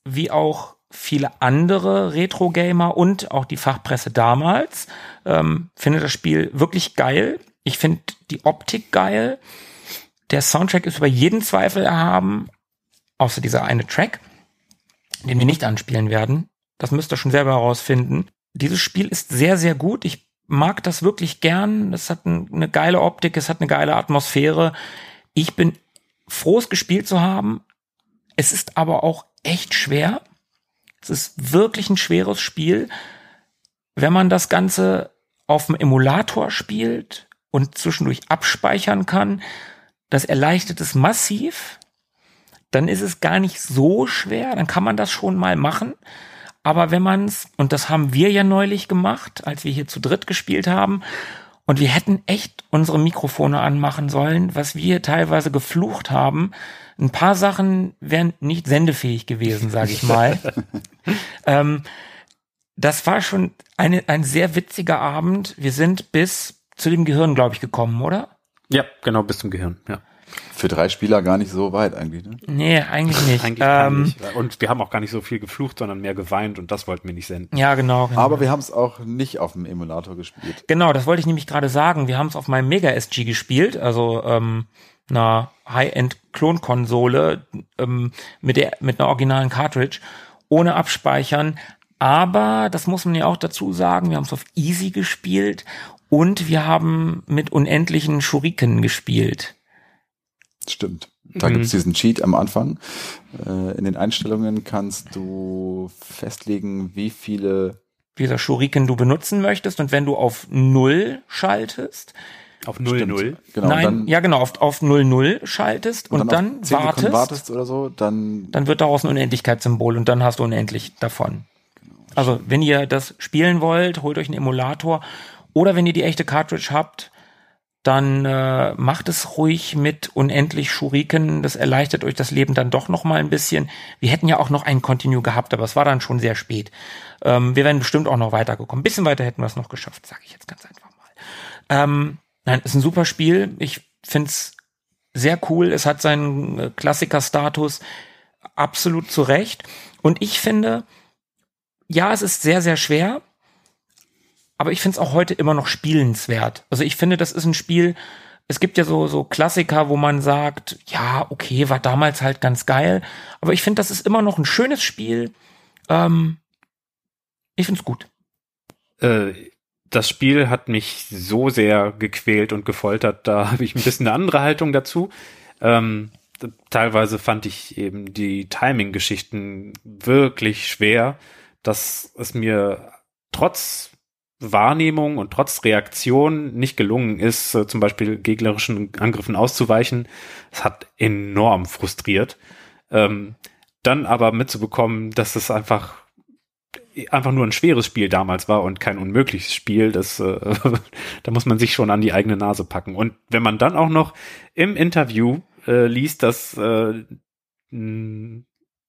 wie auch viele andere Retro-Gamer und auch die Fachpresse damals, ähm, finde das Spiel wirklich geil. Ich finde die Optik geil. Der Soundtrack ist über jeden Zweifel erhaben, außer dieser eine Track, den wir nicht anspielen werden. Das müsst ihr schon selber herausfinden. Dieses Spiel ist sehr, sehr gut. Ich mag das wirklich gern. Es hat ein, eine geile Optik, es hat eine geile Atmosphäre. Ich bin froh, es gespielt zu haben. Es ist aber auch echt schwer. Es ist wirklich ein schweres Spiel. Wenn man das Ganze auf dem Emulator spielt und zwischendurch abspeichern kann, das erleichtert es massiv. Dann ist es gar nicht so schwer. Dann kann man das schon mal machen. Aber wenn man es, und das haben wir ja neulich gemacht, als wir hier zu dritt gespielt haben, und wir hätten echt unsere Mikrofone anmachen sollen, was wir teilweise geflucht haben. Ein paar Sachen wären nicht sendefähig gewesen, sage ich mal. <laughs> ähm, das war schon eine, ein sehr witziger Abend. Wir sind bis zu dem Gehirn, glaube ich, gekommen, oder? Ja, genau, bis zum Gehirn, ja. Für drei Spieler gar nicht so weit eigentlich. Ne? Nee, eigentlich <laughs> nicht. Eigentlich ähm, nicht. Und wir haben auch gar nicht so viel geflucht, sondern mehr geweint und das wollten wir nicht senden. Ja, genau. genau. Aber wir haben es auch nicht auf dem Emulator gespielt. Genau, das wollte ich nämlich gerade sagen. Wir haben es auf meinem Mega SG gespielt, also ähm, einer High-End-Klonkonsole ähm, mit der mit einer originalen Cartridge, ohne Abspeichern. Aber das muss man ja auch dazu sagen, wir haben es auf Easy gespielt und wir haben mit unendlichen Shuriken gespielt. Stimmt. Da Mhm. gibt's diesen Cheat am Anfang. Äh, in den Einstellungen kannst du festlegen, wie viele Wie dieser Shuriken du benutzen möchtest und wenn du auf Null schaltest, Auf 0-0. Genau, nein, dann, ja genau, auf, auf 0-0 schaltest und, dann, auf 10 Sekunden wartest, wartest oder so, dann dann wird daraus ein Unendlichkeitssymbol und dann hast du unendlich davon. Also, wenn ihr das spielen wollt, holt euch einen Emulator oder wenn ihr die echte Cartridge habt, dann äh, macht es ruhig mit unendlich Shuriken. Das erleichtert euch das Leben dann doch noch mal ein bisschen. Wir hätten ja auch noch ein Continue gehabt, aber es war dann schon sehr spät. Ähm, wir wären bestimmt auch noch weitergekommen. Ein bisschen weiter hätten wir es noch geschafft, sage ich jetzt ganz einfach mal. Ähm, nein, ist ein super Spiel. Ich find's sehr cool. Es hat seinen äh, Klassiker-Status absolut zu Recht. Und ich finde, ja, es ist sehr, sehr schwer, aber ich finde es auch heute immer noch spielenswert. Also ich finde, das ist ein Spiel, es gibt ja so, so Klassiker, wo man sagt, ja, okay, war damals halt ganz geil, aber ich finde, das ist immer noch ein schönes Spiel. Ähm, ich finde es gut. Äh, das Spiel hat mich so sehr gequält und gefoltert, da <laughs> habe ich ein bisschen eine andere Haltung dazu. Ähm, teilweise fand ich eben die Timing-Geschichten wirklich schwer, dass es mir trotz Wahrnehmung und trotz Reaktion nicht gelungen ist, äh, zum Beispiel gegnerischen Angriffen auszuweichen. Es hat enorm frustriert. Ähm, dann aber mitzubekommen, dass es einfach einfach nur ein schweres Spiel damals war und kein unmögliches Spiel, das äh, <laughs> da muss man sich schon an die eigene Nase packen. Und wenn man dann auch noch im Interview äh, liest, dass äh,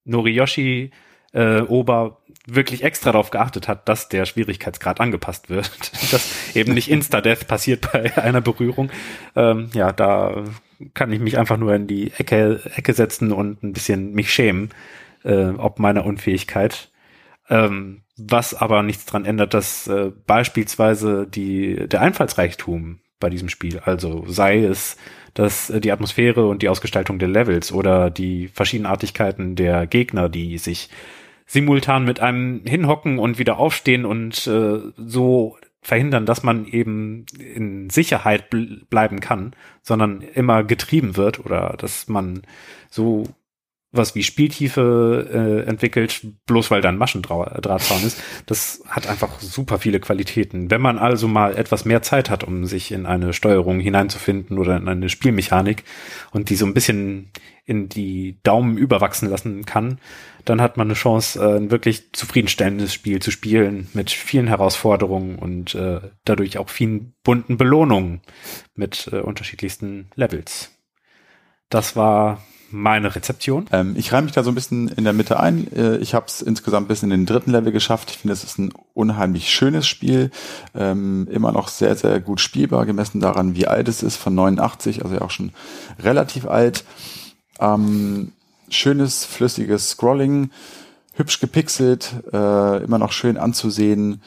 Noriyoshi äh, Ober wirklich extra darauf geachtet hat, dass der Schwierigkeitsgrad angepasst wird, <laughs> dass eben nicht Insta-Death passiert bei einer Berührung. Ähm, ja, da kann ich mich einfach nur in die Ecke, Ecke setzen und ein bisschen mich schämen, äh, ob meiner Unfähigkeit. Ähm, was aber nichts dran ändert, dass äh, beispielsweise die, der Einfallsreichtum bei diesem Spiel, also sei es dass äh, die Atmosphäre und die Ausgestaltung der Levels oder die Verschiedenartigkeiten der Gegner, die sich simultan mit einem hinhocken und wieder aufstehen und äh, so verhindern, dass man eben in Sicherheit bl bleiben kann, sondern immer getrieben wird oder dass man so was wie Spieltiefe äh, entwickelt, bloß weil da ein Maschendrahtzaun ist. Das hat einfach super viele Qualitäten. Wenn man also mal etwas mehr Zeit hat, um sich in eine Steuerung hineinzufinden oder in eine Spielmechanik und die so ein bisschen in die Daumen überwachsen lassen kann, dann hat man eine Chance, äh, ein wirklich zufriedenstellendes Spiel zu spielen mit vielen Herausforderungen und äh, dadurch auch vielen bunten Belohnungen mit äh, unterschiedlichsten Levels. Das war meine Rezeption. Ähm, ich reihe mich da so ein bisschen in der Mitte ein. Äh, ich habe es insgesamt bis in den dritten Level geschafft. Ich finde, es ist ein unheimlich schönes Spiel. Ähm, immer noch sehr, sehr gut spielbar, gemessen daran, wie alt es ist, von 89, also ja auch schon relativ alt. Ähm, schönes, flüssiges Scrolling, hübsch gepixelt, äh, immer noch schön anzusehen.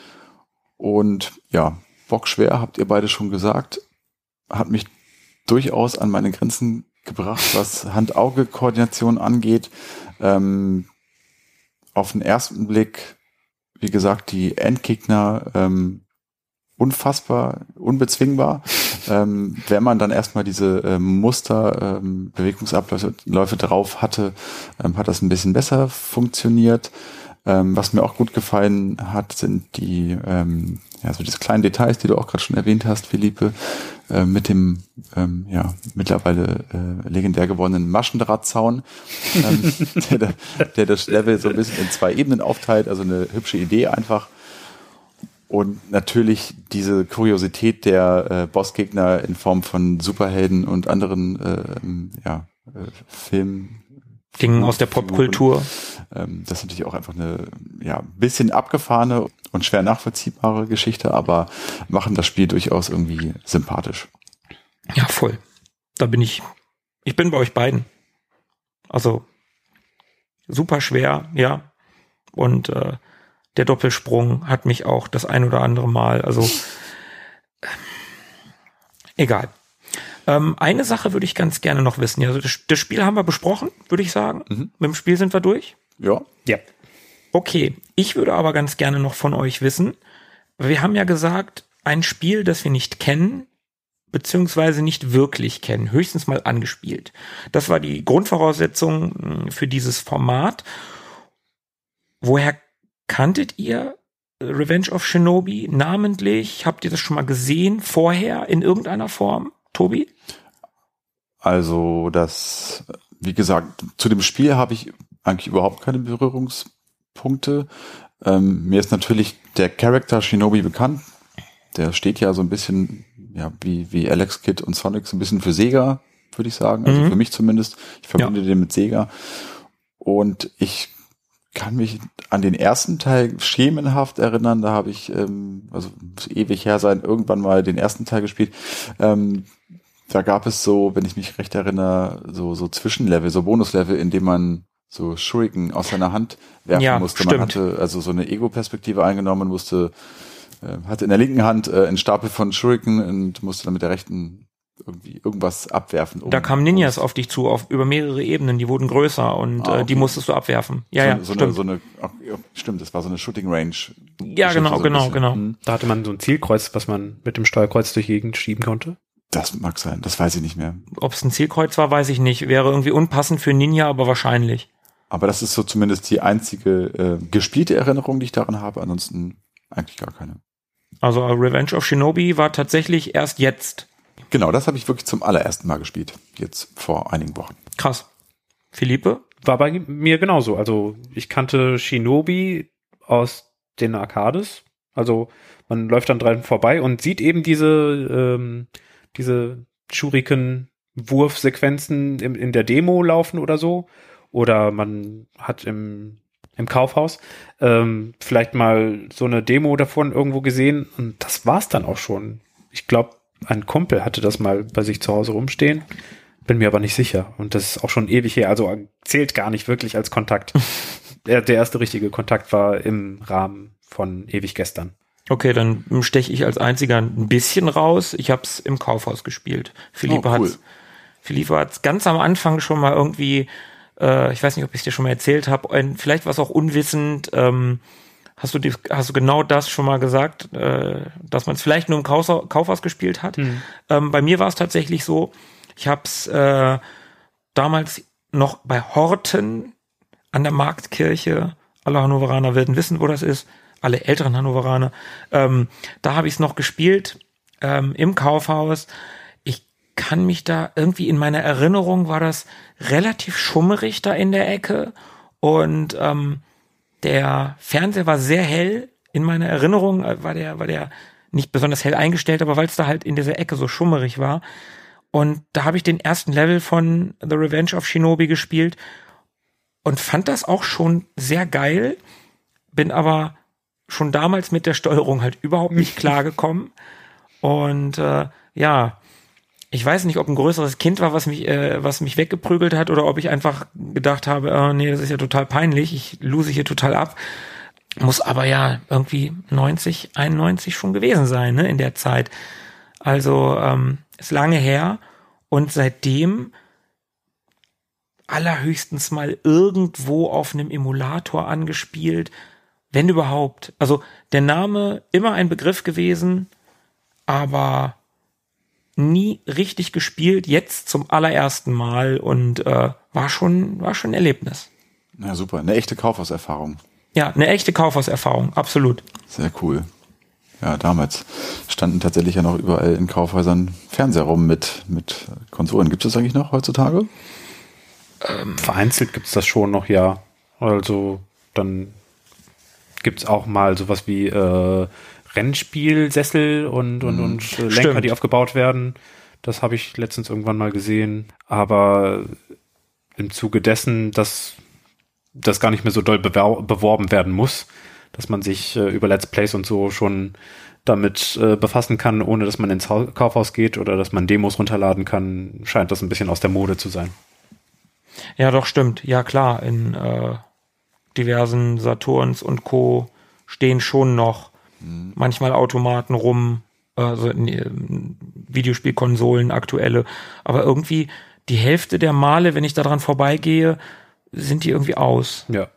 Und ja, bockschwer, habt ihr beide schon gesagt, hat mich durchaus an meine Grenzen gebracht, was Hand-Auge-Koordination angeht. Ähm, auf den ersten Blick, wie gesagt, die Endgegner ähm, unfassbar, unbezwingbar. ähm, wenn man dann erstmal diese ähm, Muster, ähm, Bewegungsabläufe Läufe drauf hatte, ähm, hat das ein bisschen besser funktioniert. Ähm, was mir auch gut gefallen hat, sind die, ähm, ja, so diese kleinen Details, die du auch gerade schon erwähnt hast, Philippe, äh, mit dem, ähm, ja, mittlerweile äh, legendär gewordenen Maschendrahtzaun, ähm, <laughs> der, der das Level so ein bisschen in zwei Ebenen aufteilt, also eine hübsche Idee einfach. Und natürlich diese Kuriosität der äh, Bossgegner in Form von Superhelden und anderen ähm, ja, äh, Filmen. Dingen aus der Popkultur. Ähm, das ist natürlich auch einfach eine ja, bisschen abgefahrene und schwer nachvollziehbare Geschichte, aber machen das Spiel durchaus irgendwie sympathisch. Ja, voll. Da bin ich. Ich bin bei euch beiden. Also super schwer, ja. Und äh, der Doppelsprung hat mich auch das ein oder andere Mal, also äh, egal. Ähm, eine Sache würde ich ganz gerne noch wissen. Ja, also das, das Spiel haben wir besprochen, würde ich sagen. Mhm. Mit dem Spiel sind wir durch. Ja. Ja. Okay, ich würde aber ganz gerne noch von euch wissen, wir haben ja gesagt, ein Spiel, das wir nicht kennen, beziehungsweise nicht wirklich kennen, höchstens mal angespielt. Das war die Grundvoraussetzung mh, für dieses Format. Woher kanntet ihr Revenge of Shinobi namentlich? Habt ihr das schon mal gesehen vorher in irgendeiner Form, Tobi? Also das, wie gesagt, zu dem Spiel habe ich eigentlich überhaupt keine Berührungspunkte. Ähm, mir ist natürlich der Charakter Shinobi bekannt. Der steht ja so ein bisschen, ja, wie, wie Alex Kidd und Sonic so ein bisschen für Sega, würde ich sagen. Also Mhm. für mich zumindest. Ich verbinde den mit Sega. Und ich kann mich an den ersten Teil schemenhaft erinnern. Da habe ich, ähm, also muss ewig her sein, irgendwann mal den ersten Teil gespielt. Ähm, da gab es so, wenn ich mich recht erinnere, so, so Zwischenlevel, so Bonuslevel, in dem man so Shuriken aus seiner Hand werfen Ja, musste. Man stimmt. hatte also so eine Ego-Perspektive eingenommen, musste, äh, hatte in der linken Hand äh, einen Stapel von Shuriken und musste dann mit der rechten irgendwie irgendwas abwerfen. um- Da kamen Ninjas um- auf dich zu, auf über mehrere Ebenen, die wurden größer und Ah, äh, die okay. musstest du abwerfen. Ja, so, ja, so stimmt. eine, so eine, ach, ja, stimmt, das war so eine Shooting Range. ja, genau, so genau, bisschen. genau. Hm. Da hatte man so ein Zielkreuz, was man mit dem Steuerkreuz durch die Gegend schieben konnte. Das mag sein, das weiß ich nicht mehr. Ob es ein Zielkreuz war, weiß ich nicht. Wäre irgendwie unpassend für Ninja, aber wahrscheinlich. Aber das ist so zumindest die einzige äh, gespielte Erinnerung, die ich daran habe. Ansonsten eigentlich gar keine. Also äh, Revenge of Shinobi war tatsächlich erst jetzt. Genau, das habe ich wirklich zum allerersten Mal gespielt. Jetzt vor einigen Wochen. Krass. Philippe? War bei mir genauso. Also ich kannte Shinobi aus den Arcades. Also man läuft dann dran vorbei und sieht eben diese, ähm, diese Shuriken-Wurfsequenzen im- in der Demo laufen oder so. Oder man hat im, im Kaufhaus ähm, vielleicht mal so eine Demo davon irgendwo gesehen und das war's dann auch schon. Ich glaube, ein Kumpel hatte das mal bei sich zu Hause rumstehen. Bin mir aber nicht sicher. Und das ist auch schon ewig her. Also zählt gar nicht wirklich als Kontakt. <laughs> der, der erste richtige Kontakt war im Rahmen von ewig gestern. Okay, dann steche ich als einziger ein bisschen raus. Ich habe es im Kaufhaus gespielt. Philippe Oh, cool. hat's. Philippe hat's ganz am Anfang schon mal irgendwie, äh, ich weiß nicht, ob ich es dir schon mal erzählt habe, vielleicht war es auch unwissend. Ähm, hast du die, hast du genau das schon mal gesagt, äh, dass man es vielleicht nur im Kaufhaus, Kaufhaus gespielt hat? Ähm, bei mir war es tatsächlich so. Ich habe es äh, damals noch bei Horten an der Marktkirche. Alle Hannoveraner werden wissen, wo das ist. Alle älteren Hannoveraner. Ähm, da habe ich es noch gespielt ähm, im Kaufhaus. Ich kann mich da irgendwie in meiner Erinnerung war das relativ schummerig da in der Ecke und ähm, der Fernseher war sehr hell. In meiner Erinnerung äh, war der war der nicht besonders hell eingestellt, aber weil es da halt in dieser Ecke so schummerig war. Und da habe ich den ersten Level von The Revenge of Shinobi gespielt und fand das auch schon sehr geil, bin aber schon damals mit der Steuerung halt überhaupt nicht <laughs> klargekommen. Und äh, ja, ich weiß nicht, ob ein größeres Kind war, was mich, äh, was mich weggeprügelt hat, oder ob ich einfach gedacht habe, äh, nee, das ist ja total peinlich, ich lose hier total ab. Muss aber ja irgendwie 90, 91 schon gewesen sein, ne, in der Zeit. Also ähm, ist lange her und seitdem allerhöchstens mal irgendwo auf einem Emulator angespielt, wenn überhaupt. Also der Name immer ein Begriff gewesen, aber nie richtig gespielt, jetzt zum allerersten Mal und äh, war schon war schon ein Erlebnis. Na super, eine echte Kaufhauserfahrung. Ja, eine echte Kaufhauserfahrung, absolut. Sehr cool. Ja, damals standen tatsächlich ja noch überall in Kaufhäusern Fernseher rum mit, mit Konsolen. Gibt es das eigentlich noch heutzutage? Vereinzelt gibt's das schon noch, ja. Also dann gibt's auch mal sowas wie äh, Rennspielsessel und, und, und äh, Lenker, Stimmt. die aufgebaut werden. Das habe ich letztens irgendwann mal gesehen. Aber im Zuge dessen, dass das gar nicht mehr so doll beworben werden muss, dass man sich äh, über Let's Plays und so schon damit äh, befassen kann, ohne dass man ins Hau Kaufhaus geht oder dass man Demos runterladen kann, scheint das ein bisschen aus der Mode zu sein. Ja, doch, stimmt. Ja, klar. In äh, diversen Saturns und Co. stehen schon noch manchmal Automaten rum, also nee, Videospielkonsolen, aktuelle. Aber irgendwie die Hälfte der Male, wenn ich daran vorbeigehe, sind die irgendwie aus. Ja.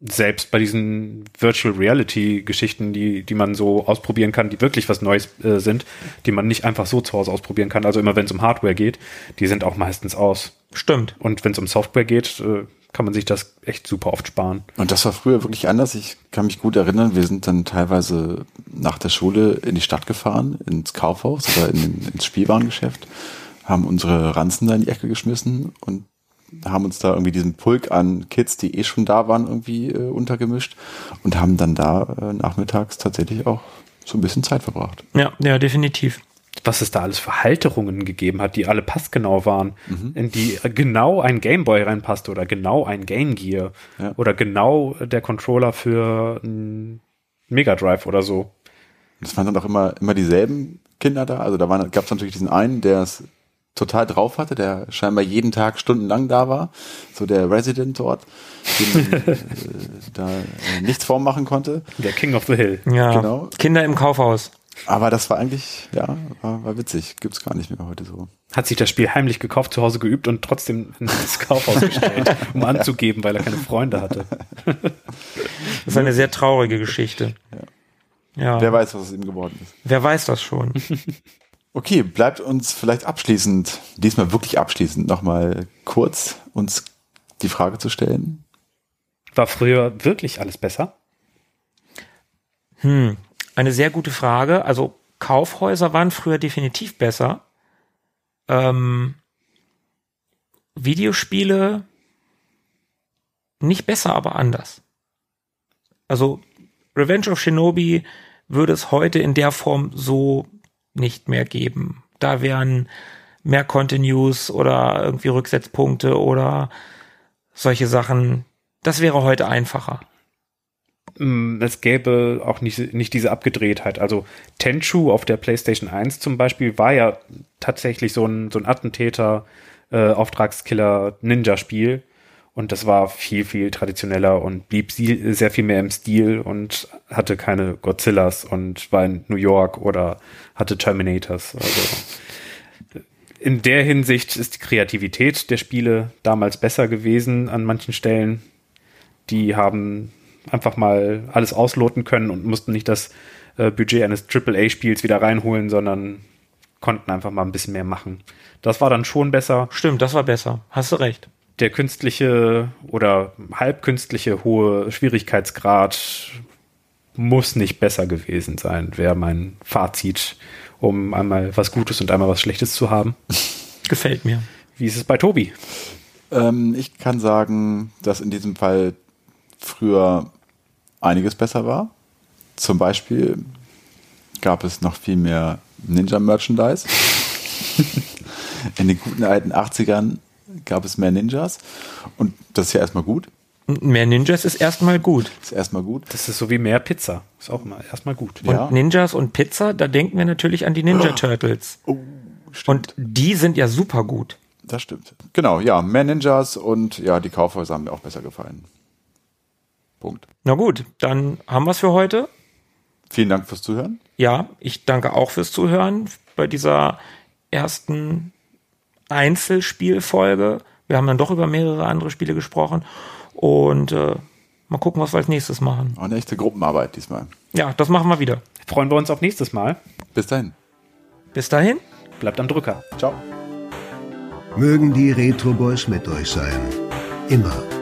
selbst bei diesen Virtual Reality Geschichten, die, die man so ausprobieren kann, die wirklich was Neues äh, sind, die man nicht einfach so zu Hause ausprobieren kann. Also immer wenn es um Hardware geht, die sind auch meistens aus. Stimmt. Und wenn es um Software geht, äh, kann man sich das echt super oft sparen. Und das war früher wirklich anders. Ich kann mich gut erinnern, wir sind dann teilweise nach der Schule in die Stadt gefahren, ins Kaufhaus oder in, ins Spielwarengeschäft, haben unsere Ranzen da in die Ecke geschmissen und haben uns da irgendwie diesen Pulk an Kids, die eh schon da waren, irgendwie äh, untergemischt und haben dann da äh, nachmittags tatsächlich auch so ein bisschen Zeit verbracht. Ja, ja, definitiv. Was es da alles für Halterungen gegeben hat, die alle passgenau waren, in die genau ein Gameboy reinpasste oder genau ein Game Gear Ja. oder genau der Controller für ein Mega Drive oder so. Das waren dann auch immer, immer dieselben Kinder da. Also da gab es natürlich diesen einen, der es total drauf hatte, der scheinbar jeden Tag stundenlang da war. So der Resident dort, dem <laughs> äh, da äh, nichts vormachen konnte. Der King of the Hill. Ja. Genau. Kinder im Kaufhaus. Aber das war eigentlich, ja, war, war witzig. Gibt's gar nicht mehr heute so. Hat sich das Spiel heimlich gekauft, zu Hause geübt und trotzdem ins Kaufhaus gestellt, um <laughs> anzugeben, weil er keine Freunde hatte. <laughs> Das ist eine sehr traurige Geschichte. Ja. Wer weiß, was aus ihm geworden ist. Wer weiß das schon? <laughs> Okay, bleibt uns vielleicht abschließend, diesmal wirklich abschließend, nochmal kurz uns die Frage zu stellen. War früher wirklich alles besser? Hm, eine sehr gute Frage. Also Kaufhäuser waren früher definitiv besser. Ähm, Videospiele nicht besser, aber anders. Also Revenge of Shinobi würde es heute in der Form so nicht mehr geben. Da wären mehr Continues oder irgendwie Rücksetzpunkte oder solche Sachen. Das wäre heute einfacher. Mm, Es gäbe auch nicht, nicht diese Abgedrehtheit. Also Tenchu auf der PlayStation 1 zum Beispiel war ja tatsächlich so ein, so ein Attentäter, äh. Und das war viel, viel traditioneller und blieb sehr viel mehr im Stil und hatte keine Godzillas und war in New York oder hatte Terminators. Also in der Hinsicht ist die Kreativität der Spiele damals besser gewesen an manchen Stellen. Die haben einfach mal alles ausloten können und mussten nicht das äh, Budget eines AAA-Spiels wieder reinholen, sondern konnten einfach mal ein bisschen mehr machen. Das war dann schon besser. Stimmt, das war besser. Hast du recht. Der künstliche oder halbkünstliche hohe Schwierigkeitsgrad muss nicht besser gewesen sein, wäre mein Fazit, um einmal was Gutes und einmal was Schlechtes zu haben. <laughs> Gefällt mir. Wie ist es bei Tobi? Ähm, ich kann sagen, dass in diesem Fall früher einiges besser war. Zum Beispiel gab es noch viel mehr Ninja-Merchandise. <laughs> in den guten alten 80ern gab es mehr Ninjas. Und das ist ja erstmal gut. Mehr Ninjas ist erstmal gut. Ist erstmal gut. Das ist so wie mehr Pizza. Ist auch mal erstmal gut. Und Ja. Ninjas und Pizza, da denken wir natürlich an die Ninja Turtles. Oh, stimmt. Und die sind ja super gut. das stimmt. Genau, ja, mehr Ninjas und ja, die Kaufhäuser haben mir auch besser gefallen. Punkt. Na gut, dann haben wir es für heute. Vielen Dank fürs Zuhören. Ja, ich danke auch fürs Zuhören bei dieser ersten Einzelspielfolge. Wir haben dann doch über mehrere andere Spiele gesprochen. Und äh, mal gucken, was wir als nächstes machen. Auch eine echte Gruppenarbeit diesmal. Ja, das machen wir wieder. Freuen wir uns auf nächstes Mal. Bis dahin. Bis dahin. Bleibt am Drücker. Ciao. Mögen die Retro Boys mit euch sein. Immer.